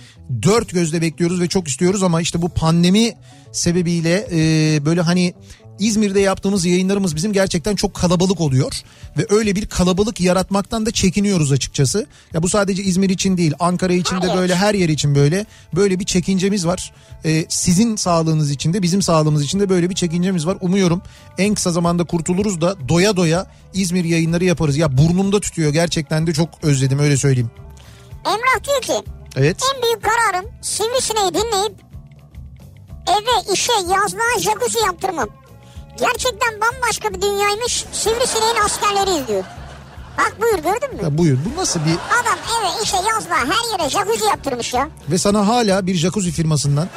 Speaker 1: dört gözle bekliyoruz ve çok istiyoruz ama işte bu pandemi sebebiyle e, böyle hani İzmir'de yaptığımız yayınlarımız bizim gerçekten çok kalabalık oluyor ve öyle bir kalabalık yaratmaktan da çekiniyoruz açıkçası. Ya bu sadece İzmir için değil, Ankara için de böyle her yer için böyle böyle bir çekincemiz var. Ee, sizin sağlığınız için de bizim sağlığımız için de böyle bir çekincemiz var. Umuyorum en kısa zamanda kurtuluruz da doya doya İzmir yayınları yaparız. Ya burnumda tutuyor gerçekten de çok özledim öyle söyleyeyim.
Speaker 2: Emrah diyor ki
Speaker 1: Evet.
Speaker 2: en büyük kararım sivrisineği dinleyip eve, işe, yazlığa jacuzzi yaptırmam. Gerçekten bambaşka bir dünyaymış. Sivrisineğin askerleri diyor. Bak buyur gördün mü?
Speaker 1: Ya buyur bu nasıl bir
Speaker 2: Adam eve, işe, yazlığa her yere jacuzzi yaptırmış ya.
Speaker 1: ve sana hala bir jacuzzi firmasından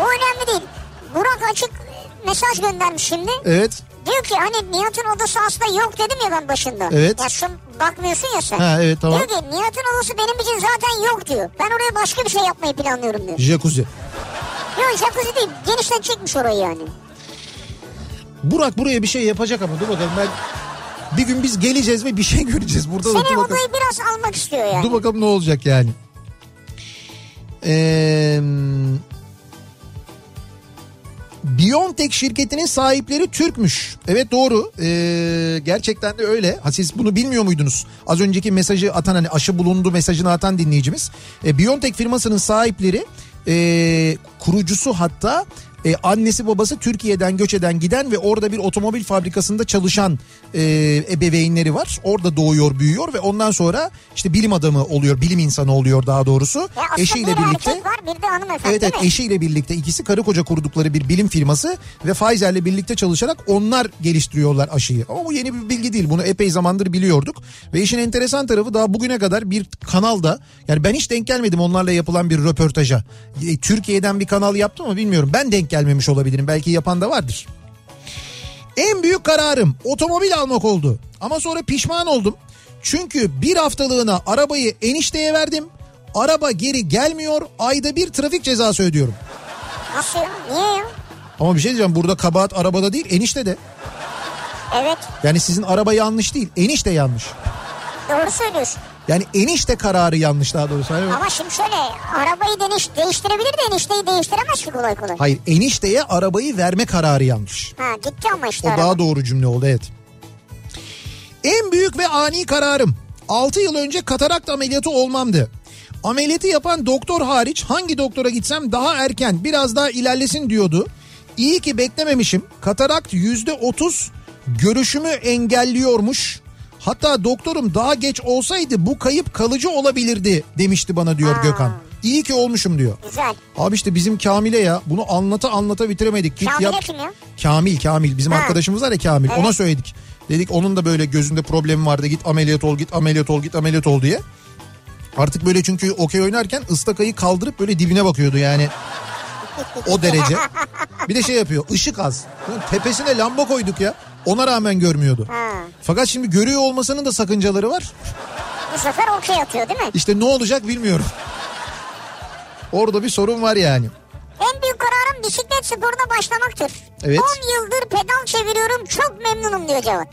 Speaker 2: O önemli değil. Burak açık mesaj göndermiş şimdi.
Speaker 1: evet
Speaker 2: Diyor ki hani Nihat'ın odası aslında yok dedim ya ben başında.
Speaker 1: Evet.
Speaker 2: Ya şu bakmıyorsun ya sen.
Speaker 1: ha evet tamam
Speaker 2: Diyor ki Nihat'ın odası benim için zaten yok diyor. Ben oraya başka bir şey yapmayı planlıyorum diyor.
Speaker 1: jacuzzi.
Speaker 2: Yok jacuzzi değil genişletecekmiş orayı yani.
Speaker 1: Burak buraya bir şey yapacak ama dur bakalım ben bir gün biz geleceğiz ve bir şey göreceğiz burada
Speaker 2: Seni
Speaker 1: bakalım.
Speaker 2: odayı biraz almak istiyor yani.
Speaker 1: Dur bakalım ne olacak yani. Ee, Biontech şirketinin sahipleri Türkmüş. Evet doğru. Ee, gerçekten de öyle. Ha siz bunu bilmiyor muydunuz? Az önceki mesajı atan hani aşı bulundu mesajını atan dinleyicimiz. Ee, Biontech firmasının sahipleri ee, kurucusu hatta e, annesi babası Türkiye'den göç eden giden ve orada bir otomobil fabrikasında çalışan e, ebeveynleri var. Orada doğuyor büyüyor ve ondan sonra işte bilim adamı oluyor bilim insanı oluyor daha doğrusu.
Speaker 2: Ya
Speaker 1: Eşiyle
Speaker 2: bir
Speaker 1: birlikte.
Speaker 2: var bir de hanımefendi
Speaker 1: Evet evet eşiyle birlikte ikisi karı koca kurdukları bir bilim firması ve Pfizer'le birlikte çalışarak onlar geliştiriyorlar aşıyı. Ama bu yeni bir bilgi değil bunu epey zamandır biliyorduk. Ve işin enteresan tarafı daha bugüne kadar bir kanalda yani ben hiç denk gelmedim onlarla yapılan bir röportaja. E, Türkiye'den bir kanal yaptı mı bilmiyorum ben denk gelmemiş olabilirim belki yapan da vardır. En büyük kararım otomobil almak oldu. Ama sonra pişman oldum. Çünkü bir haftalığına arabayı enişteye verdim. Araba geri gelmiyor. Ayda bir trafik cezası ödüyorum.
Speaker 2: Nasıl ya? Niye ya?
Speaker 1: Ama bir şey diyeceğim burada kabahat arabada değil enişte de.
Speaker 2: Evet
Speaker 1: Yani sizin araba yanlış değil enişte yanlış.
Speaker 2: doğru söylüyorsun.
Speaker 1: Yani enişte kararı yanlış daha doğrusu. Hani
Speaker 2: Ama şimdi şöyle arabayı deniş, değiştirebilir de enişteyi değiştiremez ki kolay kolay.
Speaker 1: Hayır enişteye arabayı verme kararı yanlış.
Speaker 2: Ha gitti ama işte
Speaker 1: O
Speaker 2: araba.
Speaker 1: daha doğru cümle oldu evet. En büyük ve ani kararım. 6 yıl önce katarakt ameliyatı olmamdı. Ameliyatı yapan doktor hariç hangi doktora gitsem daha erken biraz daha ilerlesin diyordu. İyi ki beklememişim. Katarakt %30 görüşümü engelliyormuş. Hatta doktorum daha geç olsaydı bu kayıp kalıcı olabilirdi demişti bana diyor
Speaker 2: Ha.
Speaker 1: Gökhan. İyi ki olmuşum diyor.
Speaker 2: Güzel.
Speaker 1: Abi işte bizim Kamil'e ya bunu anlata anlata bitiremedik. Git
Speaker 2: Kamil'e
Speaker 1: yap.
Speaker 2: kim ya?
Speaker 1: Kamil Kamil bizim
Speaker 2: Ha.
Speaker 1: arkadaşımız var ya Kamil
Speaker 2: Evet.
Speaker 1: ona söyledik. Dedik onun da böyle gözünde problemi vardı git ameliyat ol git ameliyat ol git ameliyat ol diye. Artık böyle çünkü okey oynarken ıstakayı kaldırıp böyle dibine bakıyordu yani. O derece. Bir de şey yapıyor ışık az. Tepesine lamba koyduk ya. Ona rağmen görmüyordu.
Speaker 2: Ha.
Speaker 1: Fakat şimdi görüyor olmasının da sakıncaları var.
Speaker 2: Bu sefer okey atıyor değil mi?
Speaker 1: İşte ne olacak bilmiyorum. Orada bir sorun var yani.
Speaker 2: En büyük kararım bisiklet sporuna başlamaktır.
Speaker 1: Evet.
Speaker 2: 10 yıldır pedal çeviriyorum çok memnunum diyor Cevat.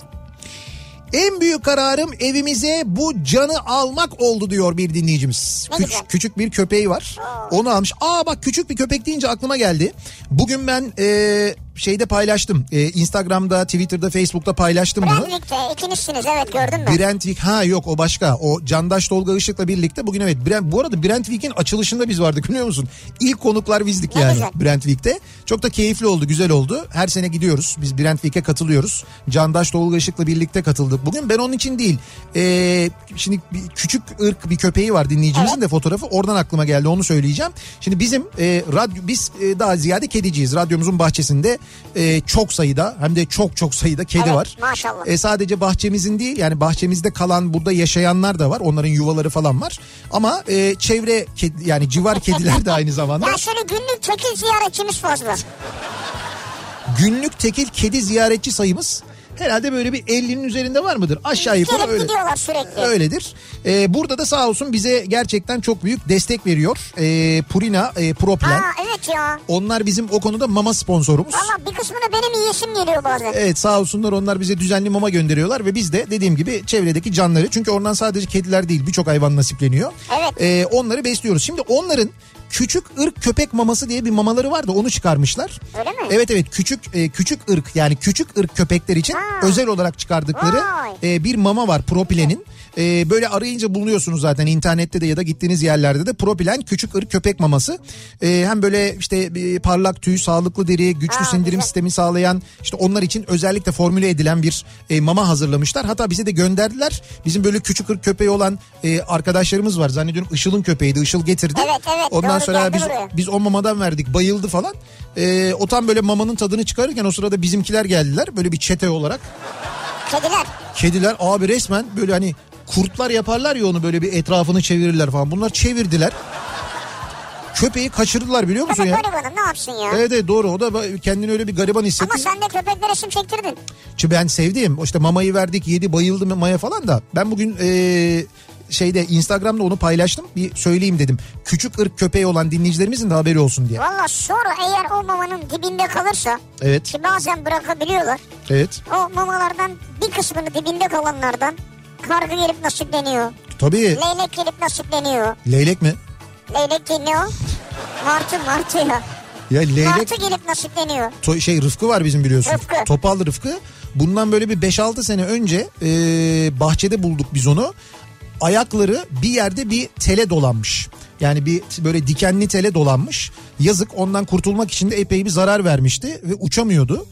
Speaker 1: En büyük kararım evimize bu canı almak oldu diyor bir dinleyicimiz.
Speaker 2: Ne
Speaker 1: Küç-
Speaker 2: güzel.
Speaker 1: küçük bir köpeği var. Onu almış. Aa bak küçük bir köpek deyince aklıma geldi. Bugün ben e, şeyde paylaştım. E, Instagram'da, Twitter'da, Facebook'ta paylaştım bunu.
Speaker 2: Brandwick'te ikinizsiniz evet gördün mü?
Speaker 1: Brentwick ha yok o başka. O Candaş Tolga Işık'la birlikte bugün evet. Brent, bu arada Brentwick'in açılışında biz vardık biliyor musun? İlk konuklar bizdik
Speaker 2: Ne
Speaker 1: yani
Speaker 2: güzel.
Speaker 1: Brentwick'te. Çok da keyifli oldu güzel oldu. Her sene gidiyoruz biz Brentwick'e katılıyoruz. Candaş Tolga Işık'la birlikte katıldık. Bugün ben onun için değil. Ee, şimdi bir küçük ırk bir köpeği var dinleyicimizin de fotoğrafı. Oradan aklıma geldi onu söyleyeceğim. Şimdi bizim e, radyo biz e, daha ziyade kediciyiz. Radyomuzun bahçesinde e, çok sayıda hem de çok çok sayıda kedi
Speaker 2: Evet,
Speaker 1: var.
Speaker 2: maşallah.
Speaker 1: E, sadece bahçemizin değil yani bahçemizde kalan burada yaşayanlar da var. Onların yuvaları falan var. Ama e, çevre kedi, yani civar kediler de aynı zamanda.
Speaker 2: Ya şöyle günlük tekil ziyaretçimiz fazla.
Speaker 1: Günlük tekil kedi ziyaretçi sayımız herhalde böyle bir 50'nin üzerinde var mıdır? Aşağı yukarı öyle.
Speaker 2: gidiyorlar sürekli.
Speaker 1: Öyledir. E, burada da sağ olsun bize gerçekten çok büyük destek veriyor. E, Purina, e, Proplen.
Speaker 2: Ha evet ya.
Speaker 1: Onlar bizim o konuda mama sponsorumuz.
Speaker 2: Valla bir kısmını benim yiyesim geliyor bazen.
Speaker 1: Evet sağ olsunlar onlar bize düzenli mama gönderiyorlar ve biz de dediğim gibi çevredeki canları çünkü oradan sadece kediler değil birçok hayvan nasipleniyor.
Speaker 2: Evet.
Speaker 1: Ee, onları besliyoruz. Şimdi onların küçük ırk köpek maması diye bir mamaları var da onu çıkarmışlar.
Speaker 2: Öyle mi?
Speaker 1: Evet evet küçük e, küçük ırk yani küçük ırk köpekler için
Speaker 2: Ha.
Speaker 1: özel olarak çıkardıkları
Speaker 2: Vay.
Speaker 1: e, bir mama var propilenin. E, böyle arayınca bulunuyorsunuz zaten internette de ya da gittiğiniz yerlerde de propilen küçük ırk köpek maması. E, hem böyle işte e, parlak tüy, sağlıklı deri, güçlü
Speaker 2: Ha,
Speaker 1: sindirim
Speaker 2: güzel.
Speaker 1: sistemi sağlayan işte onlar için özellikle formüle edilen bir e, mama hazırlamışlar. Hatta bize de gönderdiler. Bizim böyle küçük ırk köpeği olan e, arkadaşlarımız var. Zannediyorum Işıl'ın köpeğiydi. Işıl getirdi.
Speaker 2: Evet, evet,
Speaker 1: Ondan
Speaker 2: doğru,
Speaker 1: sonra biz
Speaker 2: buraya.
Speaker 1: biz o mamadan verdik. Bayıldı falan. E, o tam böyle mamanın tadını çıkarırken o sırada bizimkiler geldiler. Böyle bir çete olarak.
Speaker 2: Kediler.
Speaker 1: Kediler abi resmen böyle hani kurtlar yaparlar ya onu böyle bir etrafını çevirirler falan. Bunlar çevirdiler. Köpeği kaçırdılar biliyor musun ya?
Speaker 2: garibanım ne yapsın ya?
Speaker 1: Evet evet doğru o da kendini öyle bir gariban hissetti.
Speaker 2: Ama sen de köpekler resim çektirdin.
Speaker 1: Çünkü ben sevdiğim işte mamayı verdik yedi bayıldı maya falan da ben bugün eee, şeyde Instagram'da onu paylaştım bir söyleyeyim dedim. Küçük ırk köpeği olan dinleyicilerimizin de haberi olsun diye.
Speaker 2: Valla sonra eğer o mamanın dibinde kalırsa
Speaker 1: Evet
Speaker 2: ki bazen bırakabiliyorlar.
Speaker 1: evet
Speaker 2: O mamalardan bir kısmını dibinde kalanlardan kargı gelip nasipleniyor.
Speaker 1: tabii
Speaker 2: Leylek gelip nasipleniyor.
Speaker 1: leylek mi?
Speaker 2: Leylek değil ne o? Martı martı ya.
Speaker 1: Ya leylek
Speaker 2: Martı gelip nasipleniyor.
Speaker 1: to- şey Rıfkı var bizim biliyorsun.
Speaker 2: Rıfkı.
Speaker 1: Topal Rıfkı. Bundan böyle bir 5-6 sene önce eee, bahçede bulduk biz onu. Ayakları bir yerde bir tele dolanmış. Yani bir böyle dikenli tele dolanmış. Yazık ondan kurtulmak için de epey bir zarar vermişti ve uçamıyordu.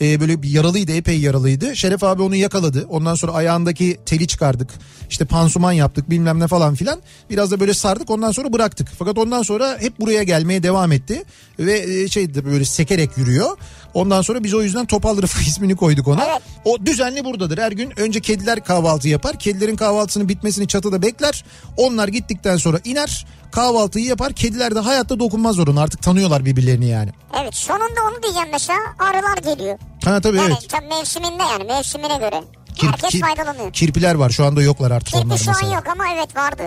Speaker 1: Ee, böyle bir yaralıydı epey yaralıydı. Şeref abi onu yakaladı. Ondan sonra ayağındaki teli çıkardık. İşte pansuman yaptık bilmem ne falan filan. Biraz da böyle sardık ondan sonra bıraktık. Fakat ondan sonra hep buraya gelmeye devam etti. Ve e, şey böyle sekerek yürüyor. Ondan sonra biz o yüzden Topal Rıfkı ismini koyduk ona.
Speaker 2: Evet.
Speaker 1: O düzenli buradadır. Her gün önce kediler kahvaltı yapar. Kedilerin kahvaltısının bitmesini çatıda bekler. Onlar gittikten sonra iner. Kahvaltıyı yapar. Kediler de hayatta dokunmaz ona. Artık tanıyorlar birbirlerini yani.
Speaker 2: Evet sonunda onu diyeceğim mesela arılar geliyor.
Speaker 1: Ha tabii
Speaker 2: Yani
Speaker 1: evet.
Speaker 2: tam mevsiminde yani mevsimine göre.
Speaker 1: Kir-
Speaker 2: Herkes
Speaker 1: kir-
Speaker 2: faydalanıyor.
Speaker 1: Kirpiler var. Şu anda yoklar artık onlar
Speaker 2: Kirpi şu an
Speaker 1: mesela.
Speaker 2: yok ama evet vardı.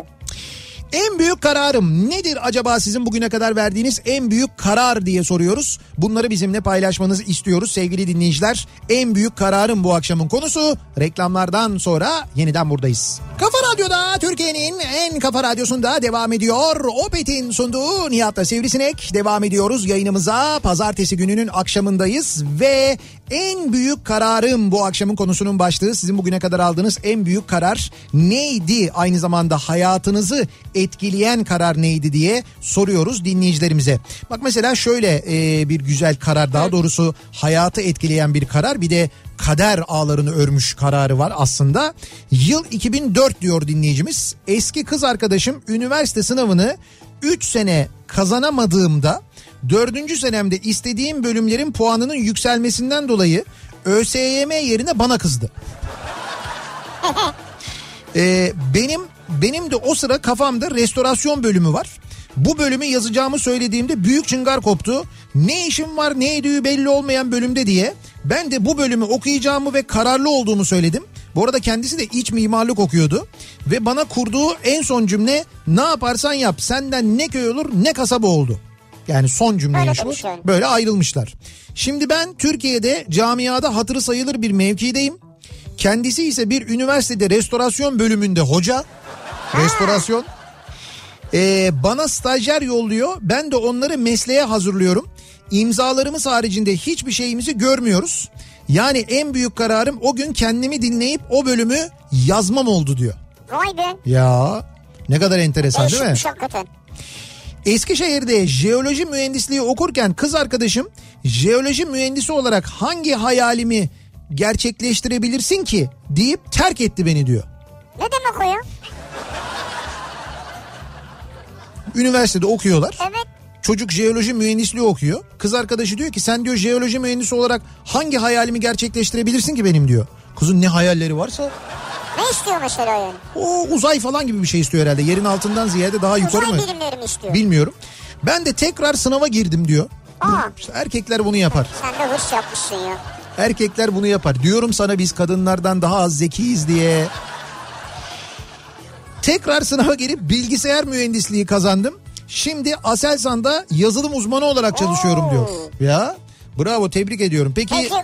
Speaker 1: En büyük kararım nedir acaba sizin bugüne kadar verdiğiniz en büyük karar diye soruyoruz. Bunları bizimle paylaşmanızı istiyoruz sevgili dinleyiciler. En büyük kararım bu akşamın konusu. Reklamlardan sonra yeniden buradayız. Kafa Radyo'da Türkiye'nin en kafa radyosunda devam ediyor. Opet'in sunduğu Nihat'la Sivrisinek devam ediyoruz yayınımıza. Pazartesi gününün akşamındayız ve en büyük kararım bu akşamın konusunun başlığı. Sizin bugüne kadar aldığınız en büyük karar neydi? Aynı zamanda hayatınızı etkileyen karar neydi diye soruyoruz dinleyicilerimize. Bak mesela şöyle e, bir güzel karar daha doğrusu hayatı etkileyen bir karar bir de kader ağlarını örmüş kararı var aslında. Yıl 2004 diyor dinleyicimiz. Eski kız arkadaşım üniversite sınavını 3 sene kazanamadığımda 4. senemde istediğim bölümlerin puanının yükselmesinden dolayı ÖSYM yerine bana kızdı. Ee, benim benim de o sıra kafamda restorasyon bölümü var. Bu bölümü yazacağımı söylediğimde büyük çıngar koptu. Ne işim var ne ediği belli olmayan bölümde diye. Ben de bu bölümü okuyacağımı ve kararlı olduğumu söyledim. Bu arada kendisi de iç mimarlık okuyordu. Ve bana kurduğu en son cümle ne yaparsan yap senden ne köy olur ne kasaba oldu. Yani son cümleyi
Speaker 2: Öyle
Speaker 1: şu.
Speaker 2: yani.
Speaker 1: Böyle ayrılmışlar. Şimdi ben Türkiye'de camiada hatırı sayılır bir mevkideyim. Kendisi ise bir üniversitede restorasyon bölümünde hoca. Restorasyon. Ee, bana stajyer yolluyor. Ben de onları mesleğe hazırlıyorum. İmzalarımız haricinde hiçbir şeyimizi görmüyoruz. Yani en büyük kararım o gün kendimi dinleyip o bölümü yazmam oldu diyor.
Speaker 2: Vay be.
Speaker 1: Ya ne kadar enteresan değil mi?
Speaker 2: Değişikmiş hakikaten.
Speaker 1: Eskişehir'de jeoloji mühendisliği okurken kız arkadaşım jeoloji mühendisi olarak hangi hayalimi gerçekleştirebilirsin ki deyip terk etti beni diyor.
Speaker 2: Ne demek o ya?
Speaker 1: Üniversitede okuyorlar.
Speaker 2: Evet.
Speaker 1: Çocuk jeoloji mühendisliği okuyor. Kız arkadaşı diyor ki sen diyor jeoloji mühendisi olarak hangi hayalimi gerçekleştirebilirsin ki benim diyor. Kızın ne hayalleri varsa
Speaker 2: Ne istiyor mesela yani?
Speaker 1: o uzay falan gibi bir şey istiyor herhalde. Yerin altından ziyade daha yukarı
Speaker 2: Uzay
Speaker 1: mı?
Speaker 2: bilimleri mi istiyor?
Speaker 1: Bilmiyorum. Ben de tekrar sınava girdim diyor.
Speaker 2: Aa.
Speaker 1: İşte erkekler bunu yapar.
Speaker 2: Sen de hırs yapmışsın ya.
Speaker 1: Erkekler bunu yapar. Diyorum sana biz kadınlardan daha az zekiyiz diye. Tekrar sınava girip bilgisayar mühendisliği kazandım. Şimdi Aselsan'da yazılım uzmanı olarak çalışıyorum
Speaker 2: Oo.
Speaker 1: diyor. Ya bravo tebrik ediyorum. Peki,
Speaker 2: Peki,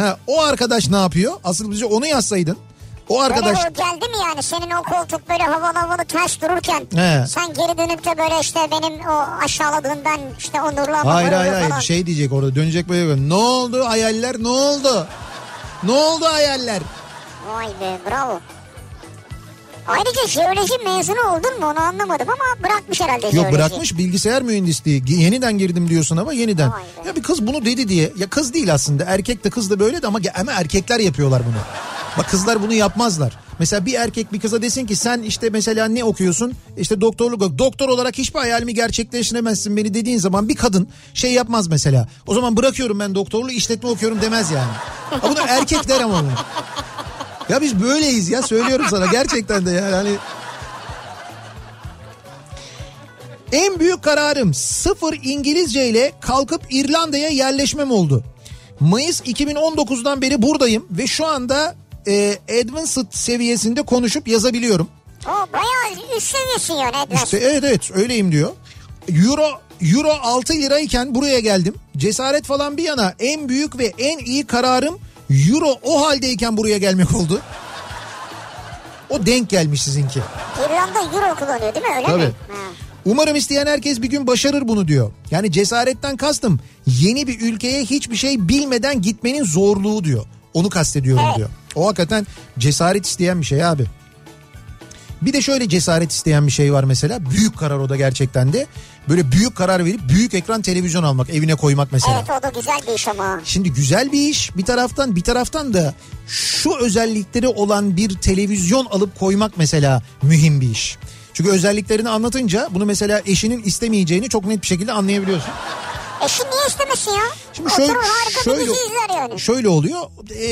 Speaker 2: ha,
Speaker 1: o arkadaş ne yapıyor? Asıl bize onu yazsaydın. O
Speaker 2: Böyle
Speaker 1: arkadaş
Speaker 2: o geldi mi yani senin o koltuk böyle havalı havalı ters dururken
Speaker 1: He.
Speaker 2: sen geri dönüp de böyle işte benim o aşağıladığından işte o nurlu hava
Speaker 1: hayır hayır
Speaker 2: falan.
Speaker 1: hayır şey diyecek orada dönecek böyle ne oldu hayaller ne oldu? Ne oldu hayaller?
Speaker 2: Vay be bravo. Ayrıca jeoloji mezunu oldun mu onu anlamadım ama bırakmış herhalde
Speaker 1: Yok
Speaker 2: jeoloji.
Speaker 1: bırakmış bilgisayar mühendisliği. Yeniden girdim diyorsun ama yeniden. Ya bir kız bunu dedi diye. Ya kız değil aslında. Erkek de kız da böyle de ama, ama erkekler yapıyorlar bunu. Bak kızlar bunu yapmazlar. Mesela bir erkek bir kıza desin ki sen işte mesela ne okuyorsun? İşte doktorluk ok- doktor olarak hiçbir hayalimi gerçekleştiremezsin beni dediğin zaman bir kadın şey yapmaz mesela. O zaman bırakıyorum ben doktorluğu işletme okuyorum demez yani. Ha bunu erkek der ama bunu. Ya biz böyleyiz ya söylüyorum sana gerçekten de ya yani. En büyük kararım sıfır İngilizce ile kalkıp İrlanda'ya yerleşmem oldu. Mayıs 2019'dan beri buradayım ve şu anda e, advanced seviyesinde konuşup yazabiliyorum.
Speaker 2: O bayağı üst seviyesin yani Edward.
Speaker 1: İşte evet evet öyleyim diyor. Euro Euro 6 lirayken buraya geldim. Cesaret falan bir yana en büyük ve en iyi kararım Euro o haldeyken buraya gelmek oldu. O denk gelmiş sizinki.
Speaker 2: İrlanda euro kullanıyor değil mi öyle
Speaker 1: Tabii.
Speaker 2: mi? Ha.
Speaker 1: Umarım isteyen herkes bir gün başarır bunu diyor. Yani cesaretten kastım yeni bir ülkeye hiçbir şey bilmeden gitmenin zorluğu diyor. Onu kastediyorum
Speaker 2: Evet.
Speaker 1: diyor. O hakikaten cesaret isteyen bir şey abi. Bir de şöyle cesaret isteyen bir şey var mesela. Büyük karar o da gerçekten de. Böyle büyük karar verip büyük ekran televizyon almak, evine koymak mesela.
Speaker 2: Evet o da güzel bir iş ama.
Speaker 1: Şimdi güzel bir iş bir taraftan bir taraftan da şu özellikleri olan bir televizyon alıp koymak mesela mühim bir iş. Çünkü özelliklerini anlatınca bunu mesela eşinin istemeyeceğini çok net bir şekilde anlayabiliyorsun.
Speaker 2: Eşin niye istemesin ya?
Speaker 1: Şimdi şöyle,
Speaker 2: Oturur harika
Speaker 1: şöyle,
Speaker 2: bir dizi izler yani.
Speaker 1: şöyle oluyor. Ee,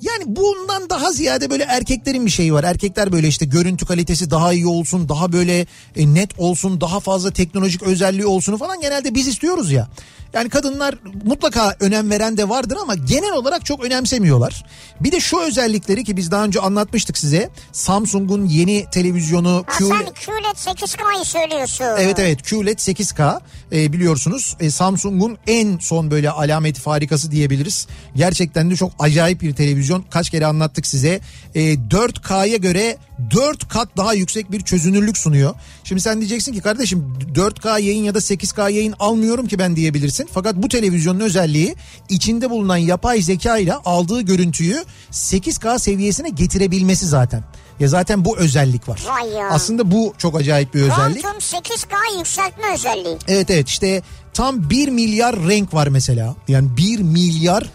Speaker 1: yani bundan daha ziyade böyle erkeklerin bir şeyi var. Erkekler böyle işte görüntü kalitesi daha iyi olsun, daha böyle e, net olsun, daha fazla teknolojik özelliği olsun falan genelde biz istiyoruz ya. Yani kadınlar mutlaka önem veren de vardır ama genel olarak çok önemsemiyorlar. Bir de şu özellikleri ki biz daha önce anlatmıştık size. Samsung'un yeni televizyonu
Speaker 2: Ha
Speaker 1: Q...
Speaker 2: sen QLED 8K'yı söylüyorsun.
Speaker 1: Evet evet QLED 8K e, biliyorsunuz e, Samsung'un en son böyle alameti farikası diyebiliriz. Gerçekten de çok acayip bir televizyon. Kaç kere anlattık size. E, 4K'ya göre 4 kat daha yüksek bir çözünürlük sunuyor. Şimdi sen diyeceksin ki kardeşim 4K yayın ya da 8K yayın almıyorum ki ben diyebilirsin. Fakat bu televizyonun özelliği içinde bulunan yapay zeka ile aldığı görüntüyü 8K seviyesine getirebilmesi zaten. Ya zaten bu özellik var. Aslında bu çok acayip bir özellik.
Speaker 2: Quantum 8K yükseltme özelliği.
Speaker 1: Evet evet işte tam 1 milyar renk var mesela. Yani 1 milyar renk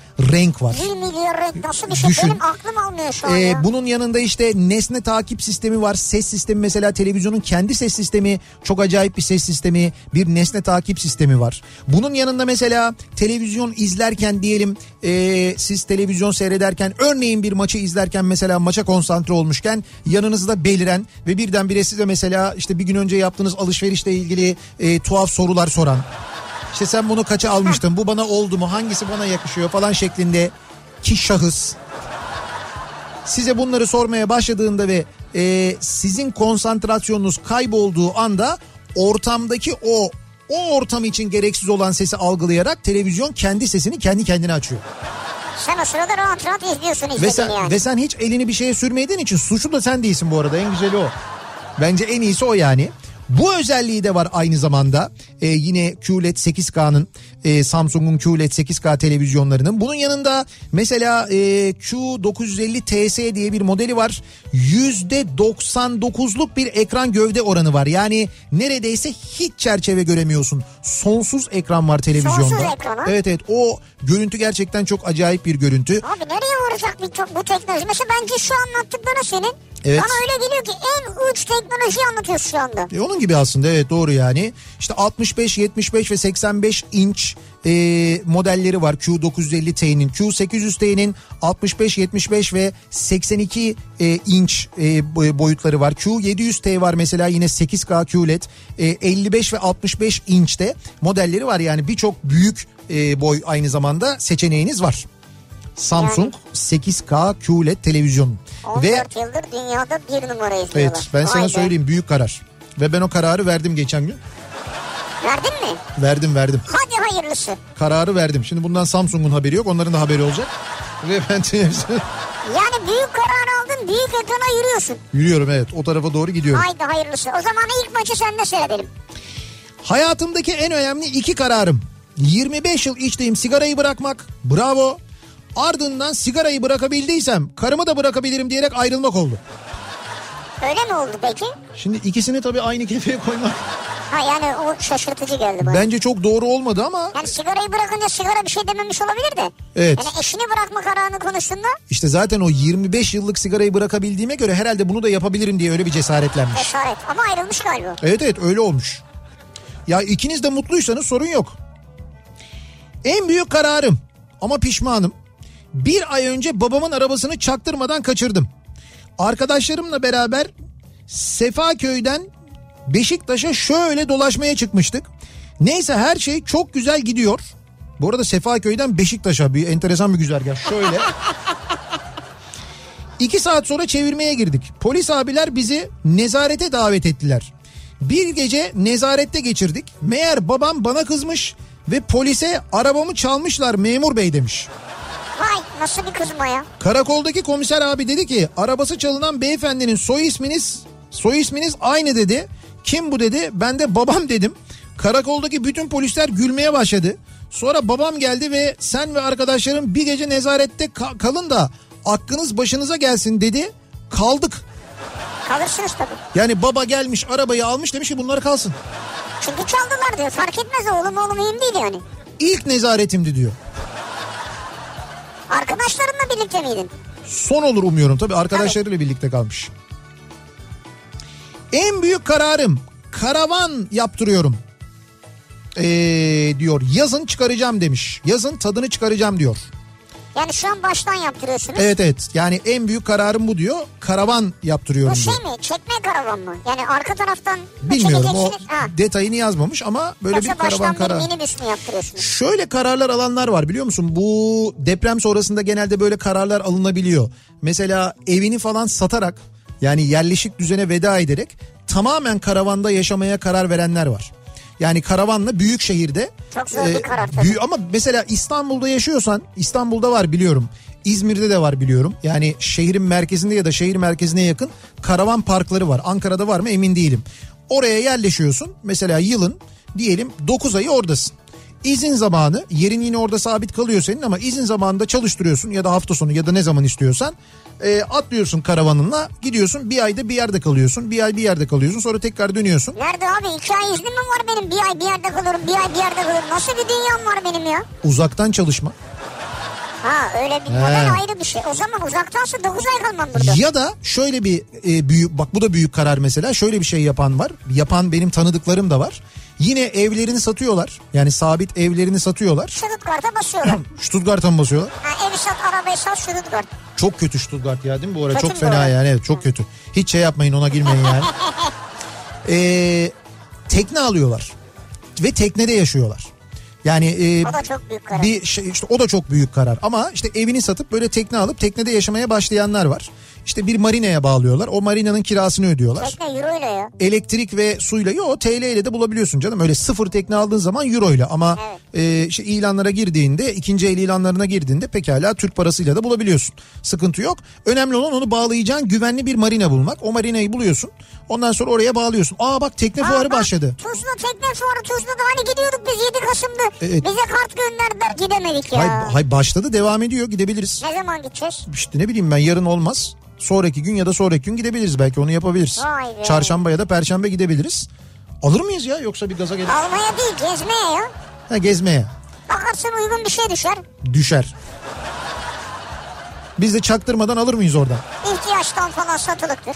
Speaker 1: var.
Speaker 2: 1 milyar renk nasıl bir şey
Speaker 1: Düşün.
Speaker 2: benim aklım almıyor şu an
Speaker 1: Ee,
Speaker 2: ya.
Speaker 1: bunun yanında işte nesne takip sistemi var. Ses sistemi mesela televizyonun kendi ses sistemi çok acayip bir ses sistemi. Bir nesne takip sistemi var. Bunun yanında mesela televizyon izlerken diyelim ee, siz televizyon seyrederken örneğin bir maçı izlerken mesela maça konsantre olmuşken yanınızda beliren ve birdenbire size mesela işte bir gün önce yaptığınız alışverişle ilgili ee, tuhaf sorular soran. İşte sen bunu kaça almıştın? Bu bana oldu mu? Hangisi bana yakışıyor falan şeklinde ki şahıs size bunları sormaya başladığında ve e, sizin konsantrasyonunuz kaybolduğu anda ortamdaki o o ortam için gereksiz olan sesi algılayarak televizyon kendi sesini kendi kendine açıyor.
Speaker 2: Sen o sırada rahat rahat izliyorsun
Speaker 1: Ve sen,
Speaker 2: yani.
Speaker 1: ve sen hiç elini bir şeye sürmediğin için suçlu da sen değilsin bu arada en güzeli o. Bence en iyisi o yani. Bu özelliği de var aynı zamanda. Ee, yine QLED 8K'nın e, Samsung'un QLED 8K televizyonlarının. Bunun yanında mesela e, Q950 TS diye bir modeli var. %99'luk bir ekran gövde oranı var. Yani neredeyse hiç çerçeve göremiyorsun. Sonsuz ekran var televizyonda.
Speaker 2: Sonsuz ekran ha?
Speaker 1: Evet evet o görüntü gerçekten çok acayip bir görüntü.
Speaker 2: Abi nereye varacak bu teknoloji? Mesela bence şu anlattıkları senin.
Speaker 1: Evet.
Speaker 2: Bana öyle geliyor ki en uç teknolojiyi anlatıyorsun şu anda.
Speaker 1: E onun gibi aslında evet doğru yani. İşte 65, 75 ve 85 inç e, modelleri var Q950T'nin. Q800T'nin 65, 75 ve 82 e, inç e, boy- boyutları var. Q700T var mesela yine 8K QLED. E, 55 ve 65 inçte modelleri var yani birçok büyük e, boy aynı zamanda seçeneğiniz var. Samsung 8K QLED televizyon.
Speaker 2: 14
Speaker 1: Ve
Speaker 2: yıldır dünyada bir numara izliyorlar.
Speaker 1: evet ben sana
Speaker 2: Vay be.
Speaker 1: söyleyeyim büyük karar. Ve ben o kararı verdim geçen gün.
Speaker 2: Verdin mi?
Speaker 1: Verdim verdim.
Speaker 2: Hadi hayırlısı.
Speaker 1: Kararı verdim. Şimdi bundan Samsung'un haberi yok. Onların da haberi olacak. Ve ben televizyon-
Speaker 2: Yani büyük karar aldın büyük ekrana yürüyorsun.
Speaker 1: yürüyorum evet. O tarafa doğru gidiyorum.
Speaker 2: Haydi hayırlısı. O zaman ilk maçı sende seyredelim.
Speaker 1: Hayatımdaki en önemli iki kararım. 25 yıl içtiğim sigarayı bırakmak. Bravo. Ardından sigarayı bırakabildiysem karımı da bırakabilirim diyerek ayrılmak oldu.
Speaker 2: Öyle mi oldu peki?
Speaker 1: Şimdi ikisini tabii aynı kefeye koymak
Speaker 2: Ha yani o şaşırtıcı geldi bana.
Speaker 1: bence çok doğru olmadı ama
Speaker 2: Yani sigarayı bırakınca sigara bir şey dememiş olabilir de.
Speaker 1: Evet.
Speaker 2: Yani eşini bırakma kararını konuştuğunda
Speaker 1: işte zaten o 25 yıllık sigarayı bırakabildiğime göre herhalde bunu da yapabilirim diye öyle bir cesaretlenmiş.
Speaker 2: cesaret. Ama ayrılmış galiba.
Speaker 1: Evet evet öyle olmuş. Ya ikiniz de mutluysanız sorun yok. En büyük kararım ama pişmanım. Bir ay önce babamın arabasını çaktırmadan kaçırdım. Arkadaşlarımla beraber Sefaköy'den Beşiktaş'a şöyle dolaşmaya çıkmıştık. Neyse her şey çok güzel gidiyor. Bu arada Sefaköy'den Beşiktaş'a bir enteresan bir güzergah. Şöyle. İki saat sonra çevirmeye girdik. Polis abiler bizi nezarete davet ettiler. Bir gece nezarette geçirdik. Meğer babam bana kızmış ve polise arabamı çalmışlar memur bey demiş.
Speaker 2: Vay nasıl bir kızma ya.
Speaker 1: Karakoldaki komiser abi dedi ki arabası çalınan beyefendinin soy isminiz soy isminiz aynı dedi. Kim bu dedi ben de babam dedim. Karakoldaki bütün polisler gülmeye başladı. Sonra babam geldi ve sen ve arkadaşların bir gece nezarette ka- kalın da aklınız başınıza gelsin dedi. Kaldık.
Speaker 2: Kalırsınız tabii.
Speaker 1: Yani baba gelmiş arabayı almış demiş ki bunlar kalsın.
Speaker 2: Çünkü çaldılar diyor. Fark etmez oğlum oğlum mühim değil yani.
Speaker 1: İlk nezaretimdi diyor.
Speaker 2: Arkadaşlarınla birlikte miydin?
Speaker 1: Son olur umuyorum tabii arkadaşlarıyla birlikte kalmış. En büyük kararım karavan yaptırıyorum. Ee, diyor yazın çıkaracağım demiş. Yazın tadını çıkaracağım diyor.
Speaker 2: Yani şu an baştan yaptırıyorsunuz.
Speaker 1: Evet evet yani en büyük kararım bu diyor. Karavan yaptırıyorum
Speaker 2: Bu şey
Speaker 1: diyor.
Speaker 2: mi? Çekme karavan mı? Yani arka taraftan
Speaker 1: Bilmiyorum o?
Speaker 2: Ha.
Speaker 1: detayını yazmamış ama böyle
Speaker 2: Yoksa
Speaker 1: bir karavan
Speaker 2: baştan
Speaker 1: kararı.
Speaker 2: minibüs mü yaptırıyorsunuz?
Speaker 1: Şöyle kararlar alanlar var biliyor musun? Bu deprem sonrasında genelde böyle kararlar alınabiliyor. Mesela evini falan satarak yani yerleşik düzene veda ederek tamamen karavanda yaşamaya karar verenler var. Yani karavanla büyük şehirde
Speaker 2: Çok zor bir karar tabii.
Speaker 1: büyü- ama mesela İstanbul'da yaşıyorsan İstanbul'da var biliyorum. İzmir'de de var biliyorum. Yani şehrin merkezinde ya da şehir merkezine yakın karavan parkları var. Ankara'da var mı emin değilim. Oraya yerleşiyorsun. Mesela yılın diyelim 9 ayı oradasın. İzin zamanı yerin yine orada sabit kalıyor senin ama izin zamanında çalıştırıyorsun ya da hafta sonu ya da ne zaman istiyorsan e, atlıyorsun karavanınla gidiyorsun bir ayda bir yerde kalıyorsun bir ay bir yerde kalıyorsun sonra tekrar dönüyorsun.
Speaker 2: Nerede abi? İki ay iznim mi var benim? Bir ay bir yerde kalıyorum, bir ay bir yerde kalıyorum. Nasıl bir dünyam var benim ya?
Speaker 1: Uzaktan çalışma
Speaker 2: Ha öyle bir model ayrı bir şey. O zaman uzaktansa 9 ay kalmam burada.
Speaker 1: Ya da şöyle bir e, büyük bak bu da büyük karar mesela şöyle bir şey yapan var. Yapan benim tanıdıklarım da var. Yine evlerini satıyorlar. Yani sabit evlerini satıyorlar.
Speaker 2: Stuttgart'a basıyorlar.
Speaker 1: Stuttgart'a mı basıyorlar?
Speaker 2: ha, evi sat, arabayı sat, Stuttgart.
Speaker 1: Çok kötü Stuttgart ya değil mi bu ara?
Speaker 2: Kötü
Speaker 1: çok fena
Speaker 2: ara?
Speaker 1: yani evet çok kötü. Hiç şey yapmayın ona girmeyin yani. Ee, tekne alıyorlar. Ve teknede yaşıyorlar. Yani e,
Speaker 2: O da çok büyük karar.
Speaker 1: bir şey işte o da çok büyük karar ama işte evini satıp böyle tekne alıp teknede yaşamaya başlayanlar var. İşte bir marinaya bağlıyorlar. O marinanın kirasını ödüyorlar.
Speaker 2: Tekne euro ile ya.
Speaker 1: Elektrik ve suyla yo TL ile de bulabiliyorsun canım. Öyle sıfır tekne aldığın zaman euro ile ama e, işte ilanlara girdiğinde ikinci el ilanlarına girdiğinde pekala Türk parasıyla da bulabiliyorsun. Sıkıntı yok. Önemli olan onu bağlayacağın güvenli bir marina bulmak. O marinayı buluyorsun. Ondan sonra oraya bağlıyorsun. Aa bak tekne
Speaker 2: Aa,
Speaker 1: fuarı
Speaker 2: bak,
Speaker 1: başladı.
Speaker 2: Tuzla tekne fuarı Tuzla'da hani gidiyorduk biz 7 Kasım'da.
Speaker 1: Evet.
Speaker 2: Bize kart gönderdiler gidemedik ya.
Speaker 1: Hay, hay başladı devam ediyor gidebiliriz.
Speaker 2: Ne zaman gideceğiz?
Speaker 1: İşte ne bileyim ben yarın olmaz. Sonraki gün ya da sonraki gün gidebiliriz belki onu yapabiliriz.
Speaker 2: Vay be.
Speaker 1: Çarşamba ya da perşembe gidebiliriz. Alır mıyız ya yoksa bir gaza gelir?
Speaker 2: Almaya değil gezmeye ya.
Speaker 1: Ha, gezmeye
Speaker 2: Bakarsın uygun bir şey düşer.
Speaker 1: düşer. Biz de çaktırmadan alır mıyız oradan?
Speaker 2: İhtiyaçtan falan satılıktır.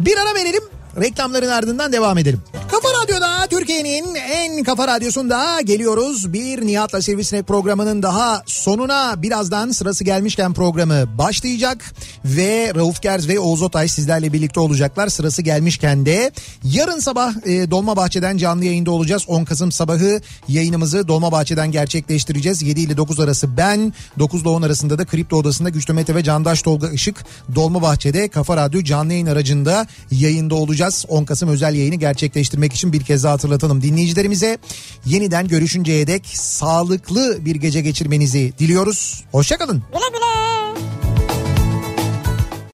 Speaker 1: Bir ara verelim. Reklamların ardından devam edelim. Kafa Radyo'da Türkiye'nin en kafa radyosunda geliyoruz. Bir Nihat'la Sivrisinek programının daha sonuna birazdan sırası gelmişken programı başlayacak. Ve Rauf Gerz ve Oğuz Otay sizlerle birlikte olacaklar. Sırası gelmişken de yarın sabah e, Dolmabahçe'den canlı yayında olacağız. 10 Kasım sabahı yayınımızı Dolmabahçe'den gerçekleştireceğiz. 7 ile 9 arası ben, 9 ile 10 arasında da Kripto Odası'nda Güçlü Mete ve Candaş Tolga Işık Dolmabahçe'de Kafa Radyo canlı yayın aracında yayında olacağız. 10 Kasım özel yayını gerçekleştirmek için bir kez daha hatırlatalım dinleyicilerimize. Yeniden görüşünceye dek sağlıklı bir gece geçirmenizi diliyoruz. Hoşçakalın.
Speaker 2: Güle güle.